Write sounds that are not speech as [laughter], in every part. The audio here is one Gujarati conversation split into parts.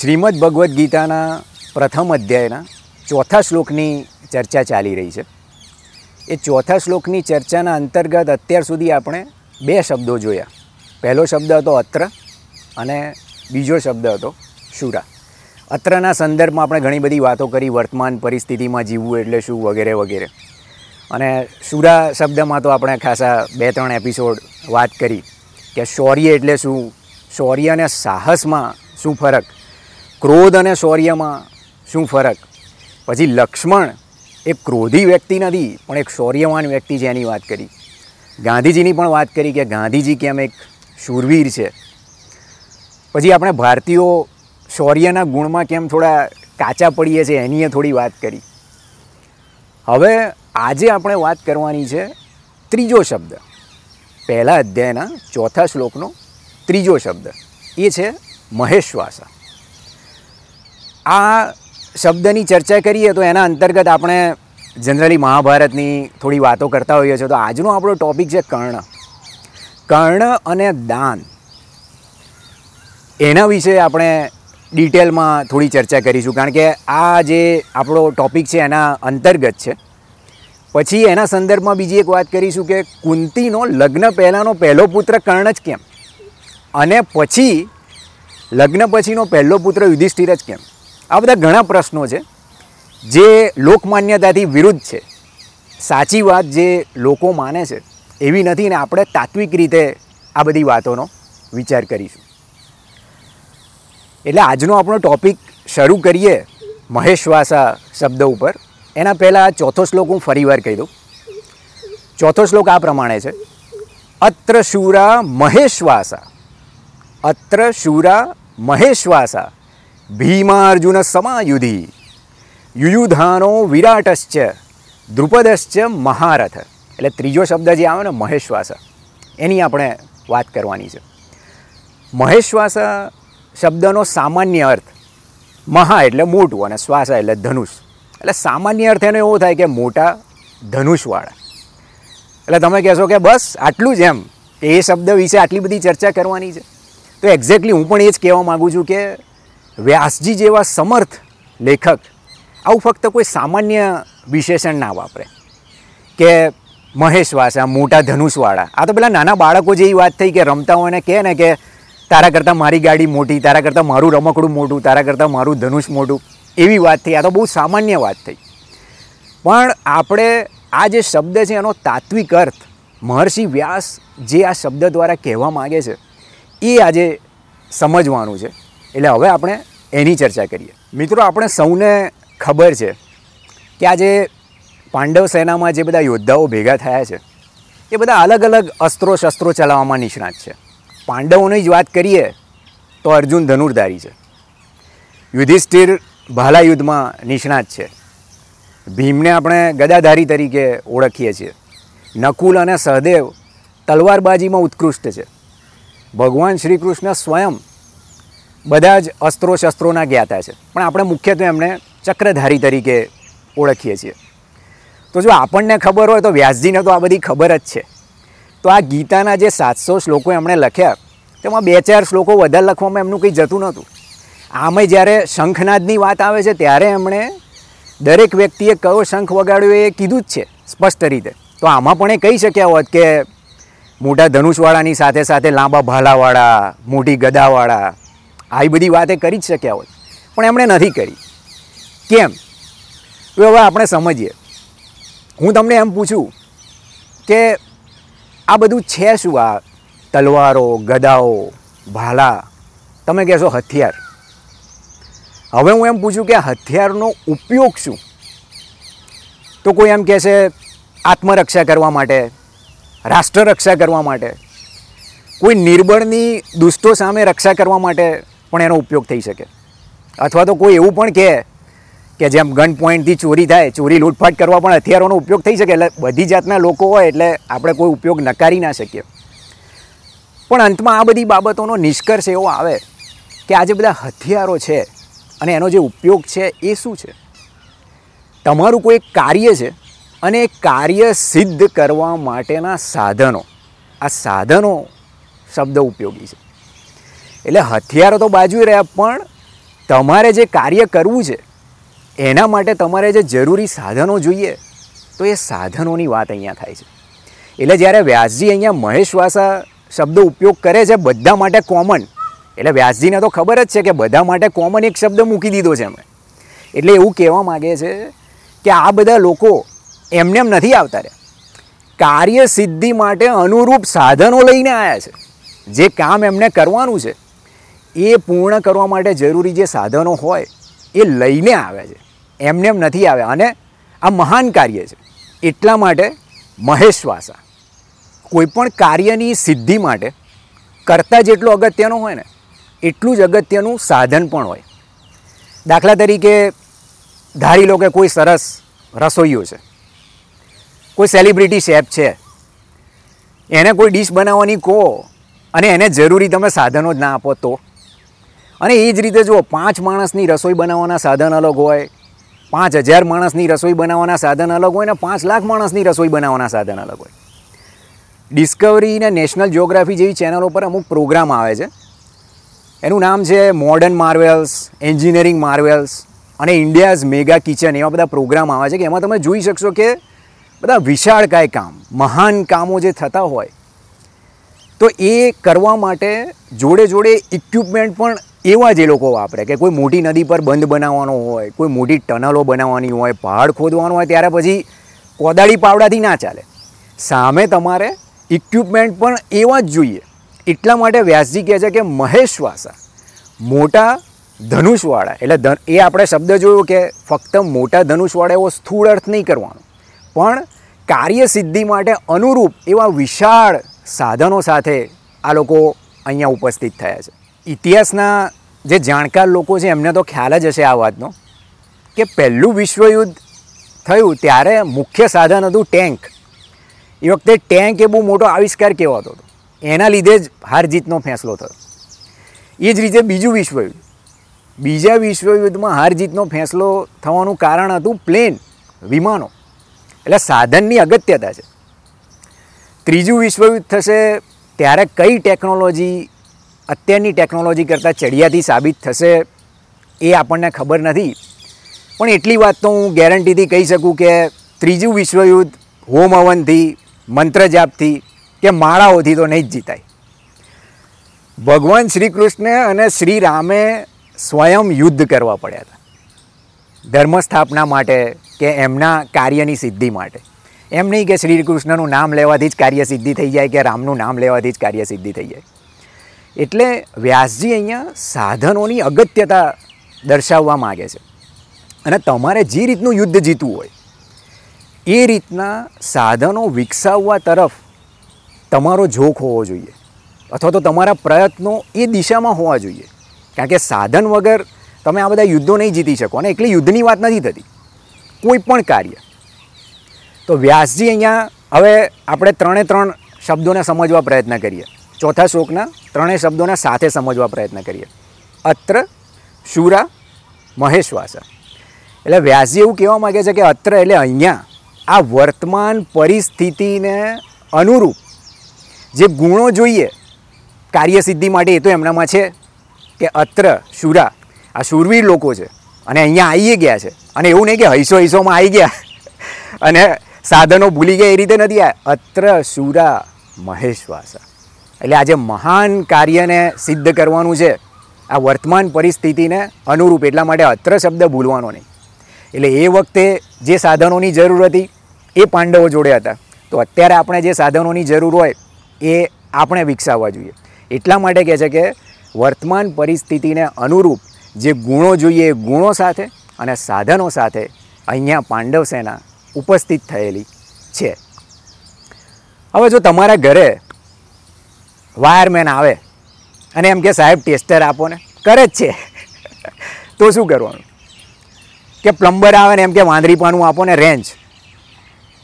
શ્રીમદ ભગવદ્ ગીતાના પ્રથમ અધ્યાયના ચોથા શ્લોકની ચર્ચા ચાલી રહી છે. એ ચોથા શ્લોકની ચર્ચાના અંતર્ગત અત્યાર સુધી આપણે બે શબ્દો જોયા. પહેલો શબ્દ હતો અત્ર અને બીજો શબ્દ હતો શુરા. અત્રના સંદર્ભમાં આપણે ઘણી બધી વાતો કરી, વર્તમાન પરિસ્થિતિમાં જીવવું એટલે શું વગેરે વગેરે. અને શુરા શબ્દમાં તો આપણે ખાસા બે ત્રણ એપિસોડ વાત કરી કે શૌર્ય એટલે શું? શૌર્ય અને સાહસમાં શું ફરક? ક્રોધ અને શૌર્યમાં શું ફરક? પછી લક્ષ્મણ એક ક્રોધી વ્યક્તિ નથી, પણ એક શૌર્યવાન વ્યક્તિ છે એની વાત કરી. ગાંધીજીની પણ વાત કરી કે ગાંધીજી કેમ એક શૂરવીર છે. પછી આપણે ભારતીયો શૌર્યના ગુણમાં કેમ થોડા કાચા પડીએ છીએ એનીએ થોડી વાત કરી. હવે આજે આપણે વાત કરવાની છે ત્રીજો શબ્દ. પહેલા અધ્યાયના ચોથા શ્લોકનો ત્રીજો શબ્દ. એ છે મહેશ્વાસા. આ શબ્દની ચર્ચા કરીએ તો એના અંતર્ગત આપણે જનરલી મહાભારતની થોડી વાતો કરતા હોઈએ છીએ. તો આજનો આપણો ટોપિક છે કર્ણ. કર્ણ અને દાન. એના વિશે આપણે ડિટેલમાં થોડી ચર્ચા કરીશું. કારણ કે આ જે આપણો ટોપિક છે એના અંતર્ગત છે. પછી એના સંદર્ભમાં બીજી એક વાત કરીશું કે કુંતીનો લગ્ન પહેલાંનો પહેલો પુત્ર કર્ણ જ કેમ? અને પછી લગ્ન પછીનો પહેલો પુત્ર યુધિષ્ઠિર જ કેમ? આ બધા ઘણા પ્રશ્નો છે. જે લોકમાન્યતાથી વિરુદ્ધ છે. સાચી વાત જે લોકો માને છે, એવી નથી ને આપણે તાત્વિક રીતે આ બધી વાતોનો વિચાર કરીશું. એટલે આજનો આપણો ટૉપિક શરૂ કરીએ મહેશવાસા શબ્દ ઉપર. એના પહેલાં ચોથો શ્લોક હું ફરીવાર કહી દઉં. ચોથો શ્લોક આ પ્રમાણે છે. અત્ર શૂરા મહેશવાસા અત્ર શૂરા મહેશ્વાસા ભીમાર્જુન સમાયુધિ યુયુધાનો વિરાટશ્ચ દ્રુપદશ્ચ મહારથ એટલે ત્રીજો શબ્દ જે આવે ને, મહેશ્વાસ. એની આપણે વાત કરવાની છે. મહેશ્વાસ શબ્દનો સામાન્ય અર્થ મહા એટલે મોટું અને શ્વાસ એટલે ધનુષ. એટલે સામાન્ય અર્થ એનો એવો થાય કે મોટા ધનુષવાળા. એટલે તમે કહેશો કે બસ આટલું જ એમ. એ શબ્દ વિશે આટલી બધી ચર્ચા કરવાની છે. તો એક્ઝેક્ટલી હું પણ એ જ કહેવા માગું છું કે વ્યાસજી જેવા સમર્થ લેખક આવું ફક્ત કોઈ સામાન્ય વિશેષણ ના વાપરે. કે મહેશવાસા મોટા ધનુષવાળા, આ તો પેલા નાના બાળકો જેવી વાત થઈ કે રમતા હોય ને કહે ને કે તારા કરતાં મારી ગાડી મોટી, તારા કરતાં મારું રમકડું મોટું, તારા કરતાં મારું ધનુષ મોટું, એવી વાત થઈ. આ તો બહુ સામાન્ય વાત થઈ. પણ આપણે આ જે શબ્દ છે એનો તાત્વિક અર્થ મહર્ષિ વ્યાસ જે આ શબ્દ દ્વારા કહેવા માગે છે, એ આજે સમજવાનું છે. એટલે હવે આપણે એની ચર્ચા કરીએ. મિત્રો, આપણે સૌને ખબર છે કે આજે પાંડવ સેનામાં જે બધા યોદ્ધાઓ ભેગા થયા છે, એ બધા અલગ અલગ અસ્ત્રો શસ્ત્રો ચલાવવામાં નિષ્ણાત છે. પાંડવોની જ વાત કરીએ તો અર્જુન ધનુર્ધારી છે. યુધિષ્ઠિર ભાલા યુદ્ધમાં નિષ્ણાત છે. ભીમને આપણે ગદાધારી તરીકે ઓળખીએ છીએ. નકુલ અને સહદેવ તલવારબાજીમાં ઉત્કૃષ્ટ છે. ભગવાન શ્રી કૃષ્ણ સ્વયં બધા જ અસ્ત્રો શસ્ત્રોના જ્ઞાતા છે. પણ આપણે મુખ્યત્વે એમને ચક્રધારી તરીકે ઓળખીએ છીએ. તો જો આપણને ખબર હોય તો વ્યાસજીને તો આ બધી ખબર જ છે. તો આ ગીતાના જે સાતસો શ્લોકો એમણે લખ્યા, તેમાં બે ચાર શ્લોકો વધારે લખવામાં એમનું કંઈ જતું નહોતું. આમે જ્યારે શંખનાદની વાત આવે છે, ત્યારે એમણે દરેક વ્યક્તિએ કયો શંખ વગાડ્યો એ કીધું જ છે, સ્પષ્ટ રીતે. તો આમાં પણ એ કહી શક્યા હોત કે મોટા ધનુષવાળાની સાથે સાથે લાંબા ભાલાવાળા, મોટી ગદાવાળા આવી બધી વાતે કરી જ શક્યા હોત પણ એમણે નથી કરી. કેમ? તો હવે આપણે સમજીએ. હું તમને એમ પૂછું કે આ બધું છે શું? આ તલવારો, ગદાઓ, ભાલા? તમે કહેશો હથિયાર. હવે હું એમ પૂછું કે હથિયારનો ઉપયોગ શું? તો કોઈ એમ કહેશે આત્મરક્ષા કરવા માટે રાષ્ટ્ર રક્ષા કરવા માટે, કોઈ નિર્બળની દુષ્ટો સામે રક્ષા કરવા માટે પણ એનો ઉપયોગ થઈ શકે. અથવા તો કોઈ એવું પણ કહે કે જેમ ગન પોઈન્ટથી ચોરી થાય, ચોરી લૂંટફાટ કરવા પણ હથિયારોનો ઉપયોગ થઈ શકે. એટલે બધી જાતના લોકો હોય એટલે આપણે કોઈ ઉપયોગ નકારી ના શકીએ. પણ અંતમાં આ બધી બાબતોનો નિષ્કર્ષ એવો આવે કે આ જે બધા હથિયારો છે અને એનો જે ઉપયોગ છે એ શું છે? તમારું કોઈ કાર્ય છે અને એ કાર્ય સિદ્ધ કરવા માટેના સાધનો. આ સાધનો શબ્દ ઉપયોગી છે. એટલે હથિયારો તો બાજુએ રહ્યા, પણ તમારે જે કાર્ય કરવું છે, એના માટે તમારે જે જરૂરી સાધનો જોઈએ, તો એ સાધનોની વાત અહીંયા થાય છે. એટલે જ્યારે વ્યાસજી અહીંયા મહેશવાસા શબ્દ ઉપયોગ કરે છે, બધા માટે કોમન એટલે વ્યાસજીને તો ખબર જ છે કે બધા માટે કોમન એક શબ્દ મૂકી દીધો છે અમે એટલે એવું કહેવા માગે છે કે આ બધા લોકો એમને એમ નથી આવતા રહ્યા. કાર્ય સિદ્ધિ માટે અનુરૂપ સાધનો લઈને આવ્યા છે. જે કામ એમને કરવાનું છે એ પૂર્ણ કરવા માટે જરૂરી જે સાધનો હોય, એ લઈને આવે છે. એમને એમ નથી આવે. અને આ મહાન કાર્ય છે. એટલા માટે મહેશ્વાસા કોઈ પણ કાર્યની સિદ્ધિ માટે કરતાં જેટલું અગત્યનું હોય ને, એટલું જ અગત્યનું સાધન પણ હોય. દાખલા તરીકે ધારી લો કે કોઈ સરસ રસોઈયો છે. કોઈ સેલિબ્રિટી શેફ છે. એને કોઈ ડીશ બનાવવાની કહો અને એને જરૂરી તમે સાધનો જ ના આપો તો અને એ જ રીતે જુઓ, પાંચ માણસની રસોઈ બનાવવાના સાધન અલગ હોય, પાંચ હજાર માણસની રસોઈ બનાવવાના સાધન અલગ હોય ને પાંચ લાખ માણસની રસોઈ બનાવવાના સાધન અલગ હોય. ડિસ્કવરી ને નેશનલ જ્યોગ્રાફી જેવી ચેનલો પર અમુક પ્રોગ્રામ આવે છે. એનું નામ છે મોડર્ન માર્વેલ્સ એન્જિનિયરિંગ માર્વેલ્સ અને ઇન્ડિયાઝ મેગા કિચન એવા બધા પ્રોગ્રામ આવે છે કે એમાં તમે જોઈ શકશો કે બધા વિશાળકાય કામ, મહાન કામો જે થતા હોય તો એ કરવા માટે જોડે જોડે ઇક્વિપમેન્ટ પણ એવા જ એ લોકો વાપરે કે કોઈ મોટી નદી પર બંધ બનાવવાનો હોય, કોઈ મોટી ટનલો બનાવવાની હોય, પહાડ ખોદવાનો હોય, ત્યારે પછી કોદાળી પાવડાથી ના ચાલે. સામે તમારે ઇક્વિપમેન્ટ પણ એવા જ જોઈએ. એટલા માટે વ્યાસજી કહે છે કે મહેશવાસા, મોટા ધનુષવાળા, એટલે એ આપણે શબ્દ જોયો કે ફક્ત મોટા ધનુષવાળા એવો સ્થૂળ અર્થ નહીં કરવાનો. પણ કાર્યસિદ્ધિ માટે અનુરૂપ એવા વિશાળ સાધનો સાથે આ લોકો અહીંયા ઉપસ્થિત થયા છે. ઇતિહાસના જે જાણકાર લોકો છે, એમને તો ખ્યાલ જ હશે આ વાતનો, કે પહેલું વિશ્વયુદ્ધ થયું ત્યારે મુખ્ય સાધન હતું ટેન્ક. એ વખતે ટેન્ક એ બહુ મોટો આવિષ્કાર કેવો હતો. એના લીધે જ હાર જીતનો ફેંસલો થયો. એ જ રીતે બીજું વિશ્વયુદ્ધ. બીજા વિશ્વયુદ્ધમાં હાર જીતનો ફેંસલો થવાનું કારણ હતું પ્લેન વિમાનો. એટલે સાધનની અગત્યતા છે. ત્રીજું વિશ્વયુદ્ધ થશે ત્યારે કઈ ટેકનોલોજી અત્યારની ટેકનોલોજી કરતાં ચડિયાતી સાબિત થશે એ આપણને ખબર નથી. પણ એટલી વાત તો હું ગેરંટીથી કહી શકું કે ત્રીજું વિશ્વયુદ્ધ હોમ હવનથી મંત્ર જાપથી કે માળાઓથી તો નહીં જ જીતાય. ભગવાન શ્રી કૃષ્ણ અને શ્રી રામે સ્વયં યુદ્ધ કરવા પડ્યા હતા. ધર્મ સ્થાપના માટે કે એમના કાર્યની સિદ્ધિ માટે. એમ નહીં કે શ્રી કૃષ્ણનું નામ લેવાથી જ કાર્ય સિદ્ધિ થઈ જાય કે રામનું નામ લેવાથી જ કાર્ય સિદ્ધિ થઈ જાય. એટલે વ્યાસજી અહીંયા સાધનોની અગત્યતા દર્શાવવા માગે છે. અને તમારે જે રીતનું યુદ્ધ જીતવું હોય, એ રીતના સાધનો વિકસાવવા તરફ તમારો ઝોક હોવો જોઈએ. અથવા તો તમારા પ્રયત્નો એ દિશામાં હોવા જોઈએ. કારણ કે સાધન વગર તમે આ બધા યુદ્ધો નહીં જીતી શકો અને એકલી યુદ્ધની વાત નથી થતી. કોઈ પણ કાર્ય. તો વ્યાસજી અહીંયા હવે આપણે ત્રણે ત્રણ શબ્દોને સમજવા પ્રયત્ન કરીએ. ચોથા શ્લોકના ત્રણેય શબ્દોને સાથે સમજવા પ્રયત્ન કરીએ. અત્ર, શુરા, મહેશ્વાસા. એટલે વ્યાસજી એવું કહેવા માગે છે કે અત્ર એટલે અહીંયા. આ વર્તમાન પરિસ્થિતિને અનુરૂપ જે ગુણો જોઈએ, કાર્યસિદ્ધિ માટે એ તો એમનામાં છે કે અત્ર, શુરા, આ શૂરવીર લોકો છે. અને અહીંયા આવી ગયા છે. અને એવું નહીં કે હૈસો હૈસોમાં આવી ગયા. અને સાધનો ભૂલી ગયા એ રીતે નથી આ. અત્ર શુરા મહેશ્વાસા. એટલે આજે મહાન કાર્યને સિદ્ધ કરવાનું છે. આ વર્તમાન પરિસ્થિતિને અનુરૂપ, એટલા માટે અત્ર શબ્દ ભૂલવાનો નહીં. એટલે એ વખતે જે સાધનોની જરૂર હતી, એ પાંડવો જોડે હતા. તો અત્યારે આપણે જે સાધનોની જરૂર હોય, એ આપણે વિકસાવવા જોઈએ. એટલા માટે કહે છે કે, વર્તમાન પરિસ્થિતિને અનુરૂપ જે ગુણો જોઈએ એ ગુણો સાથે અને સાધનો સાથે અહીંયા પાંડવ સેના ઉપસ્થિત થયેલી છે. હવે જો તમારા ઘરે વાયરમેન આવે અને એમ કે સાહેબ ટેસ્ટર આપો ને, કરે જ છે. તો શું કરવાનું? કે પ્લમ્બર આવે ને એમ કે વાંદરીપાનું આપો ને રેન્જ.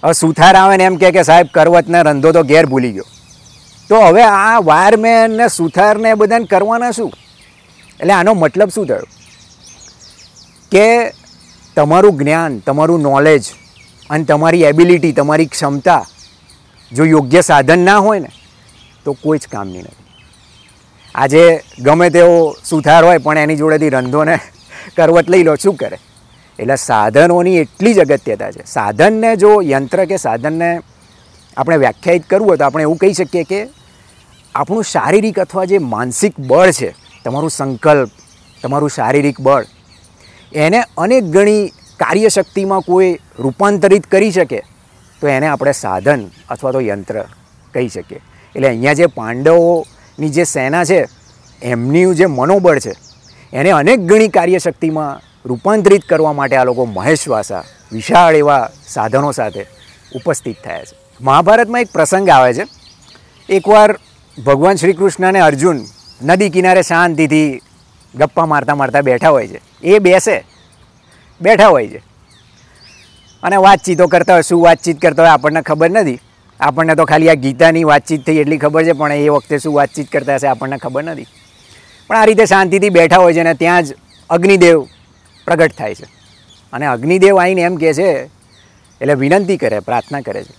હવે સુથાર આવે ને એમ કે સાહેબ કરવતને રંધો તો ઘેર ભૂલી ગયો. તો હવે આ વાયરમેન ને સુથારને બધાને કરવાના શું? એટલે આનો મતલબ શું થયો? કે તમારું જ્ઞાન, તમારું નોલેજ અને તમારી એબિલિટી તમારી ક્ષમતા જો યોગ્ય સાધન ના હોય ને, તો કોઈ જ કામની નથી. આજે ગમે તેવો સુથાર હોય, પણ એની જોડેથી રંધોને કરવટ લઈ લો, શું કરે? એટલે સાધનોની એટલી જ અગત્યતા છે. સાધનને જો યંત્ર કે સાધનને આપણે વ્યાખ્યાયિત કરવું હોય, તો આપણે એવું કહી શકીએ કે આપણું શારીરિક અથવા જે માનસિક બળ છે, તમારું સંકલ્પ, તમારું શારીરિક બળ, એને અનેક ગણી કાર્યશક્તિમાં કોઈ રૂપાંતરિત કરી શકે, તો એને આપણે સાધન અથવા તો યંત્ર કહી શકીએ. એટલે અહીંયા જે પાંડવોની જે સેના છે, એમની જે મનોબળ છે, એને અનેક ગણી કાર્યશક્તિમાં રૂપાંતરિત કરવા માટે આ લોકો મહેશવાસા વિશાળ એવા સાધનો સાથે ઉપસ્થિત થયા છે. મહાભારતમાં એક પ્રસંગ આવે છે. એકવાર ભગવાન શ્રી કૃષ્ણ અને અર્જુન નદી કિનારે શાંતિથી ગપ્પા મારતા મારતા બેઠા હોય છે. એ બેસે. બેઠા હોય છે. અને વાતચીતો કરતા હોય, શું વાતચીત કરતા હોય આપણને ખબર નથી. આપણને તો ખાલી આ ગીતાની વાતચીત થઈ એટલી ખબર છે, પણ એ વખતે શું વાતચીત કરતા હશે આપણને ખબર નથી. પણ આ રીતે શાંતિથી બેઠા હોય છે અને ત્યાં જ અગ્નિદેવ પ્રગટ થાય છે. અને અગ્નિદેવ આવીને એમ કહે છે, એટલે વિનંતી કરે, પ્રાર્થના કરે છે,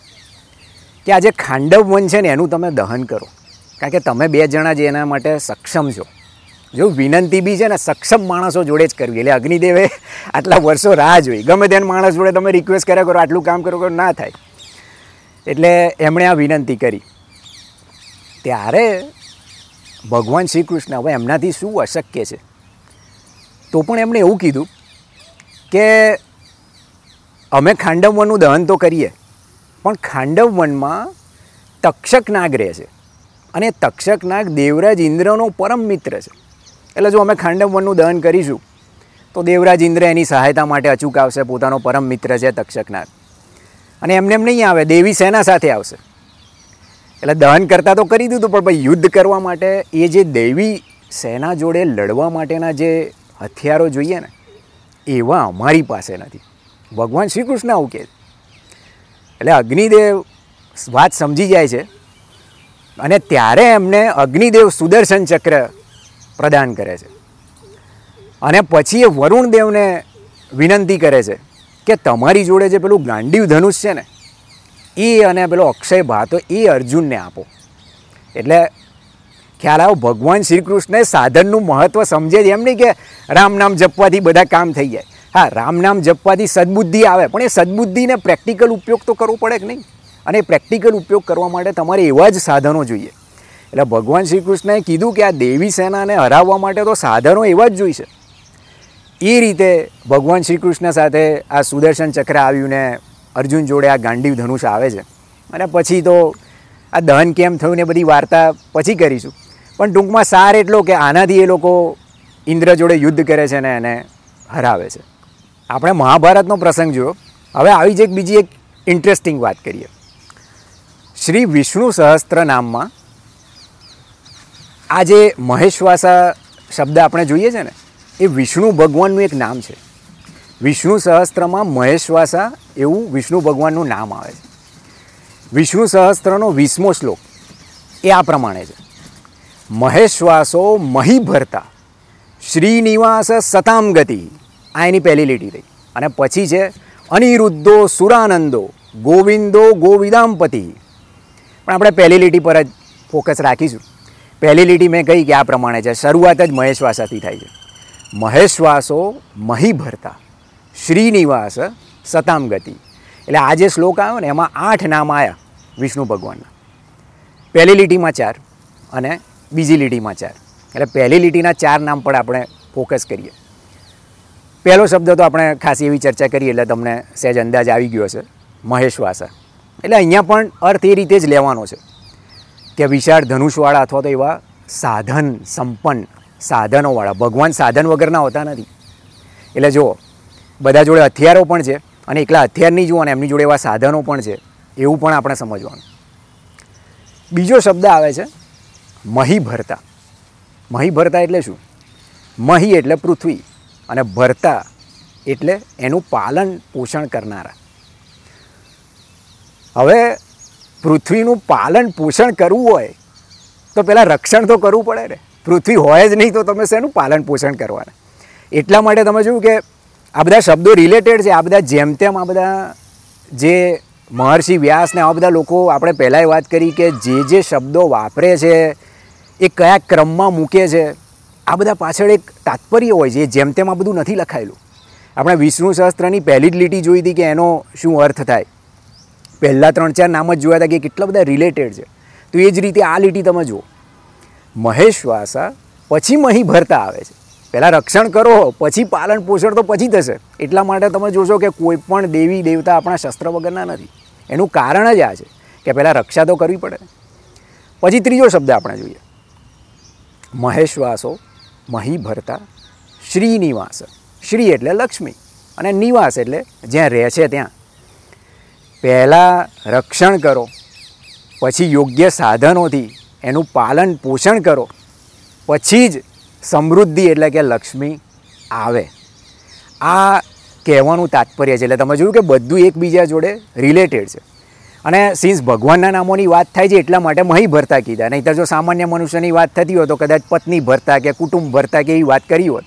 કે આ જે ખાંડવ વન છે ને એનું તમે દહન કરો. કારણ કે તમે બે જણા જે એના માટે સક્ષમ છો. જો વિનંતી બી છે ને, સક્ષમ માણસો જોડે જ કરવી. એટલે અગ્નિદેવે આટલા વર્ષો રાહ જોઈ. ગમે તેને માણસ જોડે તમે રિક્વેસ્ટ કર્યા કરો, આટલું કામ કરો ના થાય. એટલે એમણે આ વિનંતી કરી. ત્યારે ભગવાન શ્રી કૃષ્ણ હવે એમનાથી શું અશક્ય છે? તો પણ એમણે એવું કીધું કે અમે ખાંડવવનનું દહન તો કરીએ, પણ ખાંડવવનમાં તક્ષક નાગ રહે છે. અને તક્ષક નાગ દેવરાજ ઇન્દ્રનો પરમ મિત્ર છે. એટલે જો અમે ખાંડવ વનનું દહન કરીશું, તો દેવરાજ ઇન્દ્ર એની સહાયતા માટે અચૂક આવશે, પોતાનો પરમ મિત્ર છે તક્ષકનાથ. અને એમને એમ નહીં આવે, દેવી સેના સાથે આવશે. એટલે દહન કરતાં તો કરી દીધું, પણ ભાઈ યુદ્ધ કરવા માટે એ જે દેવી સેના જોડે લડવા માટેના જે હથિયારો જોઈએ ને, એવા અમારી પાસે નથી. ભગવાન શ્રી કૃષ્ણ આવું કહે એટલે અગ્નિદેવ વાત સમજી જાય છે. અને ત્યારે એમને અગ્નિદેવ સુદર્શન ચક્ર પ્રદાન કરે છે. અને પછી એ વરુણ દેવને વિનંતી કરે છે કે તમારી જોડે જે પેલું ગાંડીવ ધનુષ છે ને, એ અને પેલો અક્ષય ભાતો એ અર્જુનને આપો. એટલે ખ્યાલ આવો, ભગવાન શ્રી કૃષ્ણે સાધનનું મહત્ત્વ સમજે છે. એમ નહીં કે રામ નામ જપવાથી બધા કામ થઈ જાય. હા, રામ નામ જપવાથી સદબુદ્ધિ આવે, પણ એ સદબુદ્ધિને પ્રેક્ટિકલ ઉપયોગ તો કરવો પડે કે નહીં? અને પ્રેક્ટિકલ ઉપયોગ કરવા માટે તમારે એવા જ સાધનો જોઈએ. એટલે ભગવાન શ્રી કૃષ્ણએ કીધું કે આ દેવી સેનાને હરાવવા માટે તો સાધનો એવા જ જોઈશે. એ રીતે ભગવાન શ્રી કૃષ્ણ સાથે આ સુદર્શન ચક્ર આવ્યું ને અર્જુન જોડે આ ગાંડીવ ધનુષ આવે છે. અને પછી તો આ દહન કેમ થયું ને બધી વાર્તા પછી કરીશું. પણ ટૂંકમાં સાર એટલો કે આનાથી એ લોકો ઇન્દ્ર જોડે યુદ્ધ કરે છે ને એને હરાવે છે. આપણે મહાભારતનો પ્રસંગ જોયો. હવે આવી જ એક બીજી એક ઇન્ટરેસ્ટિંગ વાત કરીએ. શ્રી વિષ્ણુ સહસ્ત્ર નામમાં આ જે મહેશ્વાસા શબ્દ આપણે જોઈએ છે ને, એ વિષ્ણુ ભગવાનનું એક નામ છે. વિષ્ણુ સહસ્ત્રમાં મહેશ્વાસા એવું વિષ્ણુ ભગવાનનું નામ આવે છે. વિષ્ણુ સહસ્ત્રનો વીસમો શ્લોક એ આ પ્રમાણે છે. મહેશ્વાસો મહી ભરતા, શ્રીનિવાસ સતામ ગતિ. આ એની પહેલી લીટી થઈ અને પછી છે, અનિરુદ્ધો સુરાનંદો, ગોવિંદો ગોવિદામપતિ પણ આપણે પહેલી લીટી પર જ ફોકસ રાખીશું. પહેલી લીટી મેં કહી કે આ પ્રમાણે છે. શરૂઆત જ મહેશવાસાથી થાય છે. મહેશવાસો મહી ભરતા શ્રીનિવાસ સતામ ગતિ એટલે આ જે શ્લોક આવ્યો ને, એમાં આઠ નામ આવ્યા વિષ્ણુ ભગવાનના. પહેલી લીટીમાં ચાર અને બીજી લીટીમાં ચાર. એટલે પહેલી લીટીના ચાર નામ પર આપણે ફોકસ કરીએ. પહેલો શબ્દ તો આપણે ખાસી એવી ચર્ચા કરીએ, એટલે તમને સહેજ અંદાજ આવી ગયો છે મહેશવાસા. એટલે અહીંયા પણ અર્થ એ રીતે જ લેવાનો છે. કે વિશાળ ધનુષવાળા અથવા તો એવા સાધન સંપન્ન સાધનોવાળા. ભગવાન સાધન વગરના હોતા નથી. એટલે જુઓ, બધા જોડે હથિયારો પણ છે અને એકલા હથિયાર નહીં જુઓ એમની જોડે એવા સાધનો પણ છે, એવું પણ આપણે સમજવાનું. બીજો શબ્દ આવે છે મહી ભરતા મહી ભરતા એટલે શું? મહી એટલે પૃથ્વી અને ભરતા એટલે એનું પાલન પોષણ કરનારા. હવે પૃથ્વીનું પાલન પોષણ કરવું હોય, તો પહેલાં રક્ષણ તો કરવું પડે ને. પૃથ્વી હોય જ નહીં તો તમે શેનું પાલન પોષણ કરવાના? એટલા માટે તમે જોયું કે આ બધા શબ્દો રિલેટેડ છે, આ બધા જેમ તેમ, આ બધા જે મહર્ષિ વ્યાસ ને આવા બધા લોકો આપણે પહેલાંય વાત કરી કે જે જે શબ્દો વાપરે છે, એ કયા ક્રમમાં મૂકે છે, આ બધા પાછળ એક તાત્પર્ય હોય છે જેમ તેમ આ બધું નથી લખાયેલું. આપણે વિષ્ણુ સહસ્ત્રની પહેલી જ લીટી જોઈ હતી કે એનો શું અર્થ થાય? પહેલાં ત્રણ ચાર નામ જ જોયા હતા કે કેટલા બધા રિલેટેડ છે. તો એ જ રીતે આ લીટી તમે જુઓ. મહેશ્વાસા પછી મહી ભરતા આવે છે. પહેલાં રક્ષણ કરો, પછી પાલન પોષણ તો પછી થશે. એટલા માટે તમે જોશો કે કોઈ પણ દેવી દેવતા આપણા શસ્ત્ર વગરના નથી. એનું કારણ જ આ છે કે પહેલાં રક્ષા તો કરવી પડે. પછી ત્રીજો શબ્દ આપણે જોઈએ. મહેશ્વાસો મહી ભરતા શ્રીનિવાસ શ્રી એટલે લક્ષ્મી અને નિવાસ એટલે જ્યાં રહે છે ત્યાં. પહેલાં રક્ષણ કરો, પછી યોગ્ય સાધનોથી એનું પાલન પોષણ કરો, પછી જ સમૃદ્ધિ એટલે કે લક્ષ્મી આવે. આ કહેવાનું તાત્પર્ય છે એટલે તમે જોયું કે બધું એકબીજા જોડે રિલેટેડ છે. અને સિન્સ ભગવાનના નામોની વાત થાય છે એટલા માટે મહી ભરતા કીધા. નહીંતર જો સામાન્ય મનુષ્યની વાત થતી હોય તો કદાચ પત્ની ભરતા કે કુટુંબ ભરતા કે એવી વાત કરી હોત.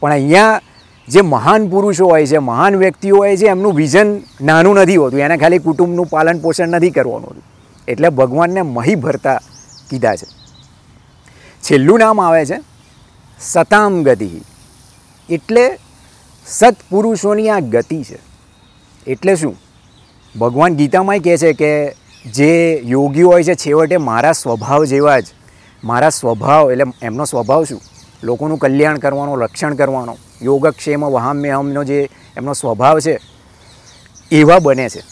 પણ અહીંયા જે મહાન પુરુષો હોય છે મહાન વ્યક્તિઓ હોય છે એમનું વિઝન નાનું નથી હોતું, એને ખાલી કુટુંબનું પાલન પોષણ નથી કરવાનું હતું. એટલે ભગવાનને મહી ભરતા કીધા છે. છેલ્લું નામ આવે છે સતામ ગતિ. એટલે સત્પુરુષોની આ ગતિ છે. એટલે શું? ભગવાન ગીતામાંય કહે છે કે જે યોગી હોય છે, છેવટે મારા સ્વભાવ જેવા જ. મારા સ્વભાવ એટલે એમનો સ્વભાવ શું? લોકોનું કલ્યાણ કરવાનો, રક્ષણ કરવાનો. યોગક્ષેમ વહામ્યહમનો જે એમનો સ્વભાવ છે, એવા બને છે.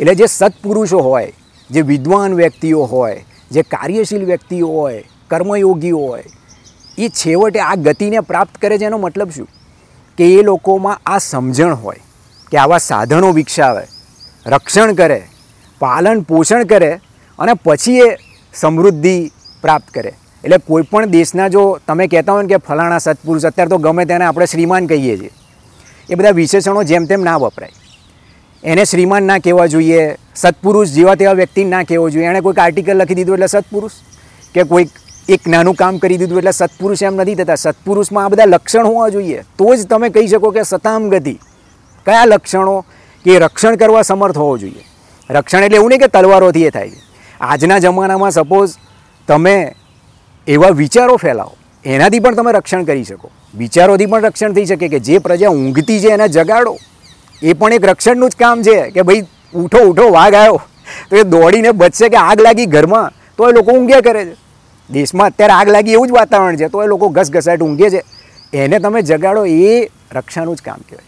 એટલે જે સત્પુરુષો હોય, જે વિદ્વાન વ્યક્તિઓ હોય, જે કાર્યશીલ વ્યક્તિઓ હોય, કર્મયોગીઓ હોય, એ છેવટે આ ગતિને પ્રાપ્ત કરે છે એનો મતલબ શું? કે એ લોકોમાં આ સમજણ હોય, કે આવા સાધનો વિકસાવે, રક્ષણ કરે, પાલન પોષણ કરે અને પછી એ સમૃદ્ધિ પ્રાપ્ત કરે. એટલે કોઈ પણ દેશના જો તમે કહેતા હોય ને કે ફલાણા સત્પુરુષ, અત્યારે તો ગમે તેને આપણે શ્રીમાન કહીએ છીએ. એ બધા વિશેષણો જેમ તેમ ના વપરાય. એને શ્રીમાન ના કહેવા જોઈએ, સત્પુરુષ જેવા તેવા વ્યક્તિને ના કહેવો જોઈએ. એણે કોઈક આર્ટિકલ લખી દીધું એટલે સત્પુરુષ કે કોઈક એક નાનું કામ કરી દીધું એટલે સત્પુરુષ એમ નથી થતા. સત્પુરુષમાં આ બધા લક્ષણ હોવા જોઈએ. તો જ તમે કહી શકો કે સતામ ગતિ. કયા લક્ષણો? કે રક્ષણ કરવા સમર્થ હોવો જોઈએ. રક્ષણ એટલે એવું નહીં કે તલવારોથી એ થાય છે. આજના જમાનામાં સપોઝ તમે એવા વિચારો ફેલાવો. એનાથી પણ તમે રક્ષણ કરી શકો. વિચારોથી પણ રક્ષણ થઈ શકે કે જે પ્રજા ઊંઘતી છે એને જગાડો. એ પણ એક રક્ષણનું જ કામ છે કે ભાઈ ઉઠો ઉઠો, વાઘ આવ્યો તો એ દોડીને બચશે કે આગ લાગી ઘરમાં, તો એ લોકો ઊંઘ્યા કરે છે. દેશમાં અત્યારે આગ લાગી એવું જ વાતાવરણ છે, તો એ લોકો ઘસઘસાટ ઊંઘે છે. એને તમે જગાડો, એ રક્ષાનું જ કામ કહેવાય.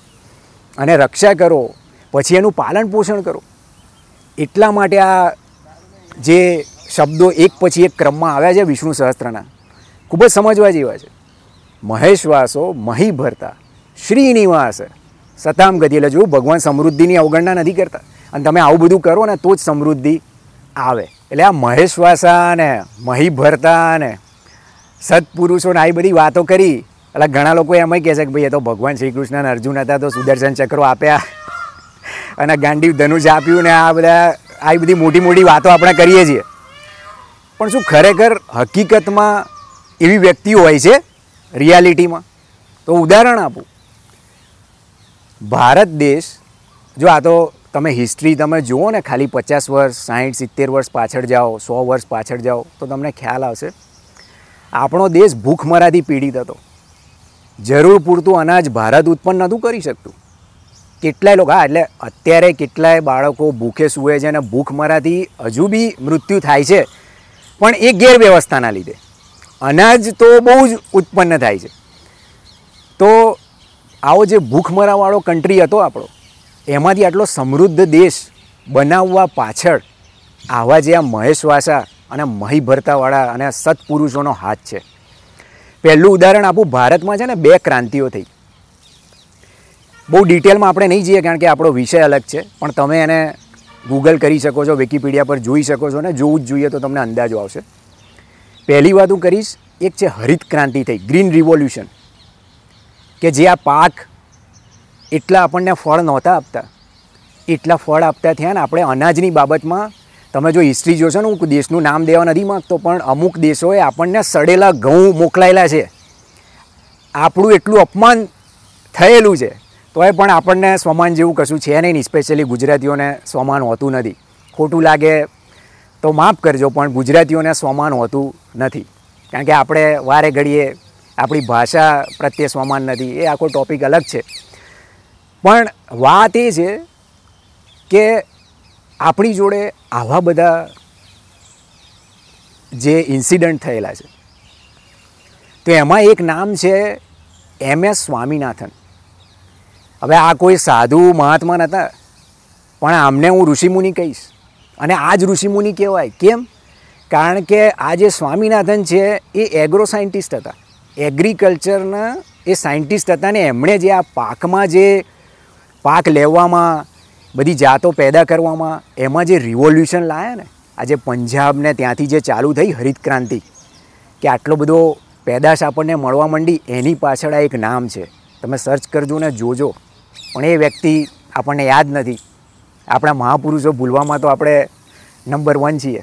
અને રક્ષા કરો, પછી એનું પાલન પોષણ કરો. એટલા માટે આ જે શબ્દો એક પછી એક ક્રમમાં આવ્યા છે વિષ્ણુ સહસ્ત્રના. ખૂબ જ સમજવા જેવા છે. મહેશવાસો મહી ભરતા, શ્રીનિવાસ, સતામ ગતિ એટલે જોયું ભગવાન સમૃદ્ધિની અવગણના નથી કરતા, અને તમે આવું બધું કરો ને, તો જ સમૃદ્ધિ આવે. એટલે આ મહેશવાસા ને મહી ભરતા ને સત્પુરુષો ને આવી બધી વાતો કરી, એટલે ઘણા લોકો એમ કહે છે કે ભાઈ, એ તો ભગવાન શ્રી કૃષ્ણ અને અર્જુન હતા, તો સુદર્શન ચક્રો આપ્યા. અને ગાંડી ધનુષ આપ્યું ને આ બધા આવી બધી મોટી મોટી વાતો આપણે કરીએ છીએ. પણ શું ખરેખર હકીકતમાં એવી વ્યક્તિઓ હોય છે રિયાલિટીમાં? તો ઉદાહરણ આપું. ભારત દેશ, જો આ તો તમે હિસ્ટ્રી તમે જુઓ ને ખાલી પચાસ વર્ષ, સાહીઠ, સિત્તેર વર્ષ પાછળ જાઓ, સો વર્ષ પાછળ જાઓ, તો તમને ખ્યાલ આવશે. આપણો દેશ ભૂખમરાથી પીડિત હતો. જરૂર પૂરતું અનાજ ભારત ઉત્પન્ન નહોતું કરી શકતું. કેટલાય લોકો, હા, એટલે અત્યારે કેટલાય બાળકો ભૂખે સૂવે છે અને ભૂખમરાથી હજુ બી મૃત્યુ થાય છે. પણ એ ગેરવ્યવસ્થાના લીધે. અનાજ તો બહુ જ ઉત્પન્ન થાય છે. તો આવો જે ભૂખમરાવાળો કન્ટ્રી હતો આપણો, એમાંથી આટલો સમૃદ્ધ દેશ બનાવવા પાછળ આવા જે આ મહેશવાસા અને મહીભરતાવાળા અને સત્પુરુષોનો હાથ છે. પહેલું ઉદાહરણ આપું, ભારતમાં છે ને બે ક્રાંતિઓ થઈ. બહુ ડિટેલમાં આપણે નહીં જઈએ કારણ કે આપણો વિષય અલગ છે, પણ તમે એને ગૂગલ કરી શકો છો વિકીપીડિયા પર જોઈ શકો છો ને, જોવું જ જોઈએ તો તમને અંદાજો આવશે. પહેલી વાત હું કરીશ, એક છે હરિત ક્રાંતિ થઈ ગ્રીન રિવોલ્યુશન કે જે આ પાક એટલા આપણને ફળ નહોતા આપતા. એટલા ફળ આપતા થયા ને, આપણે અનાજની બાબતમાં, તમે જો હિસ્ટ્રી જોશો ને, હું દેશનું નામ દેવા નથી માગતો, પણ અમુક દેશોએ આપણને સડેલા ઘઉં મોકલાયેલા છે. આપણું એટલું અપમાન થયેલું છે. તોય પણ આપણને સ્વમાન જેવું કશું છે નહીં સ્પેશિયલી ગુજરાતીઓને સ્વમાન હોતું નથી. ખોટું લાગે તો માફ કરજો, પણ ગુજરાતીઓને સ્વમાન હોતું નથી. કારણ કે આપણે વારે ઘડીએ આપણી ભાષા પ્રત્યે સ્વમાન નથી, એ આખો ટોપિક અલગ છે. પણ વાત એ છે કે આપણી જોડે આવા બધા જે ઇન્સિડન્ટ થયેલા છે. તો એમાં એક નામ છે એમ એસ સ્વામિનાથન. હવે આ કોઈ સાધુ મહાત્મા નહોતા. પણ આમને હું ઋષિમુનિ કહીશ. અને આ જ ઋષિમુનિ કહેવાય. કેમ? કારણ કે આ જે સ્વામિનાથન છે, એ એગ્રો સાયન્ટિસ્ટ હતા. એગ્રીકલ્ચરના એ સાયન્ટિસ્ટ હતા ને એમણે જે આ પાકમાં જે પાક લેવામાં, બધી જાતો પેદા કરવામાં, એમાં જે રિવોલ્યુશન લાયા ને આજે પંજાબને ત્યાંથી જે ચાલુ થઈ હરિત ક્રાંતિ, કે આટલો બધો પેદાશ આપણને મળવા માંડી, એની પાછળ આ એક નામ છે. તમે સર્ચ કરજો ને જોજો. પણ એ વ્યક્તિ આપણને યાદ નથી. આપણા મહાપુરુષો ભૂલવામાં તો આપણે નંબર વન છીએ.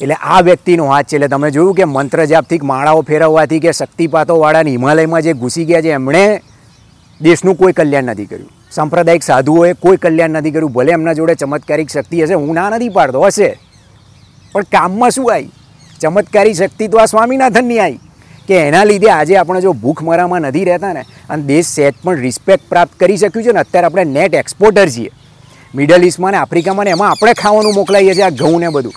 એટલે આ વ્યક્તિનો હાથ છે. એટલે તમે જોયું કે મંત્ર જાપથી માળાઓ ફેરવવાથી કે શક્તિપાતોવાળાને હિમાલયમાં જે ઘૂસી ગયા છે, એમણે દેશનું કોઈ કલ્યાણ નથી કર્યું. સાંપ્રદાયિક સાધુઓએ કોઈ કલ્યાણ નથી કર્યું. ભલે એમના જોડે ચમત્કારિક શક્તિ હશે, હું ના નથી પાડતો, હશે. પણ કામમાં શું આવી? ચમત્કારી શક્તિ તો આ સ્વામિનાથનની આવી. કે એના લીધે આજે આપણે જો ભૂખમરામાં નથી રહેતા ને, અને દેશ સેટ પણ રિસ્પેક્ટ પ્રાપ્ત કરી શક્યું છે ને, અત્યારે આપણે નેટ એક્સપોર્ટર છીએ. મિડલ ઇસ્ટમાં ને આફ્રિકામાં ને, એમાં આપણે ખાવાનું મોકલાઈએ છીએ, આ ઘઉં ને બધું.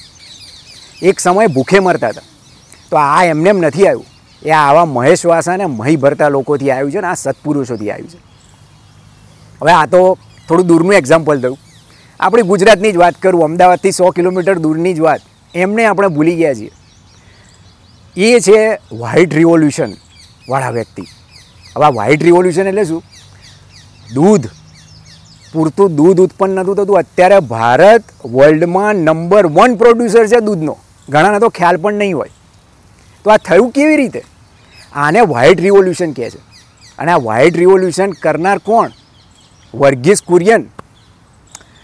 એક સમયે ભૂખે મરતા હતા. તો આ એમને એમ નથી આવ્યું. એ આવા મહેશવાસા ને મહી ભરતા લોકોથી આવ્યું છે ને, આ સત્પુરુષોથી આવ્યું છે. હવે આ તો થોડું દૂરનું એક્ઝામ્પલ થયું આપણી ગુજરાતની જ વાત કરું, અમદાવાદથી સો કિલોમીટર દૂરની જ વાત. એમને આપણે ભૂલી ગયા છીએ. એ છે વ્હાઇટ રિવોલ્યુશન વાળા વ્યક્તિ. હવે આ વ્હાઇટ રિવોલ્યુશન એટલે શું? દૂધ. પૂરતું દૂધ ઉત્પન્ન નહોતું થતું. અત્યારે ભારત વર્લ્ડમાં નંબર વન પ્રોડ્યુસર છે દૂધનો. ઘણાને તો ખ્યાલ પણ નહીં હોય. તો આ થયું કેવી રીતે? આને વ્હાઇટ રિવોલ્યુશન કહે છે. અને આ વ્હાઇટ રિવોલ્યુશન કરનાર કોણ? વર્ગીસ કુરિયન.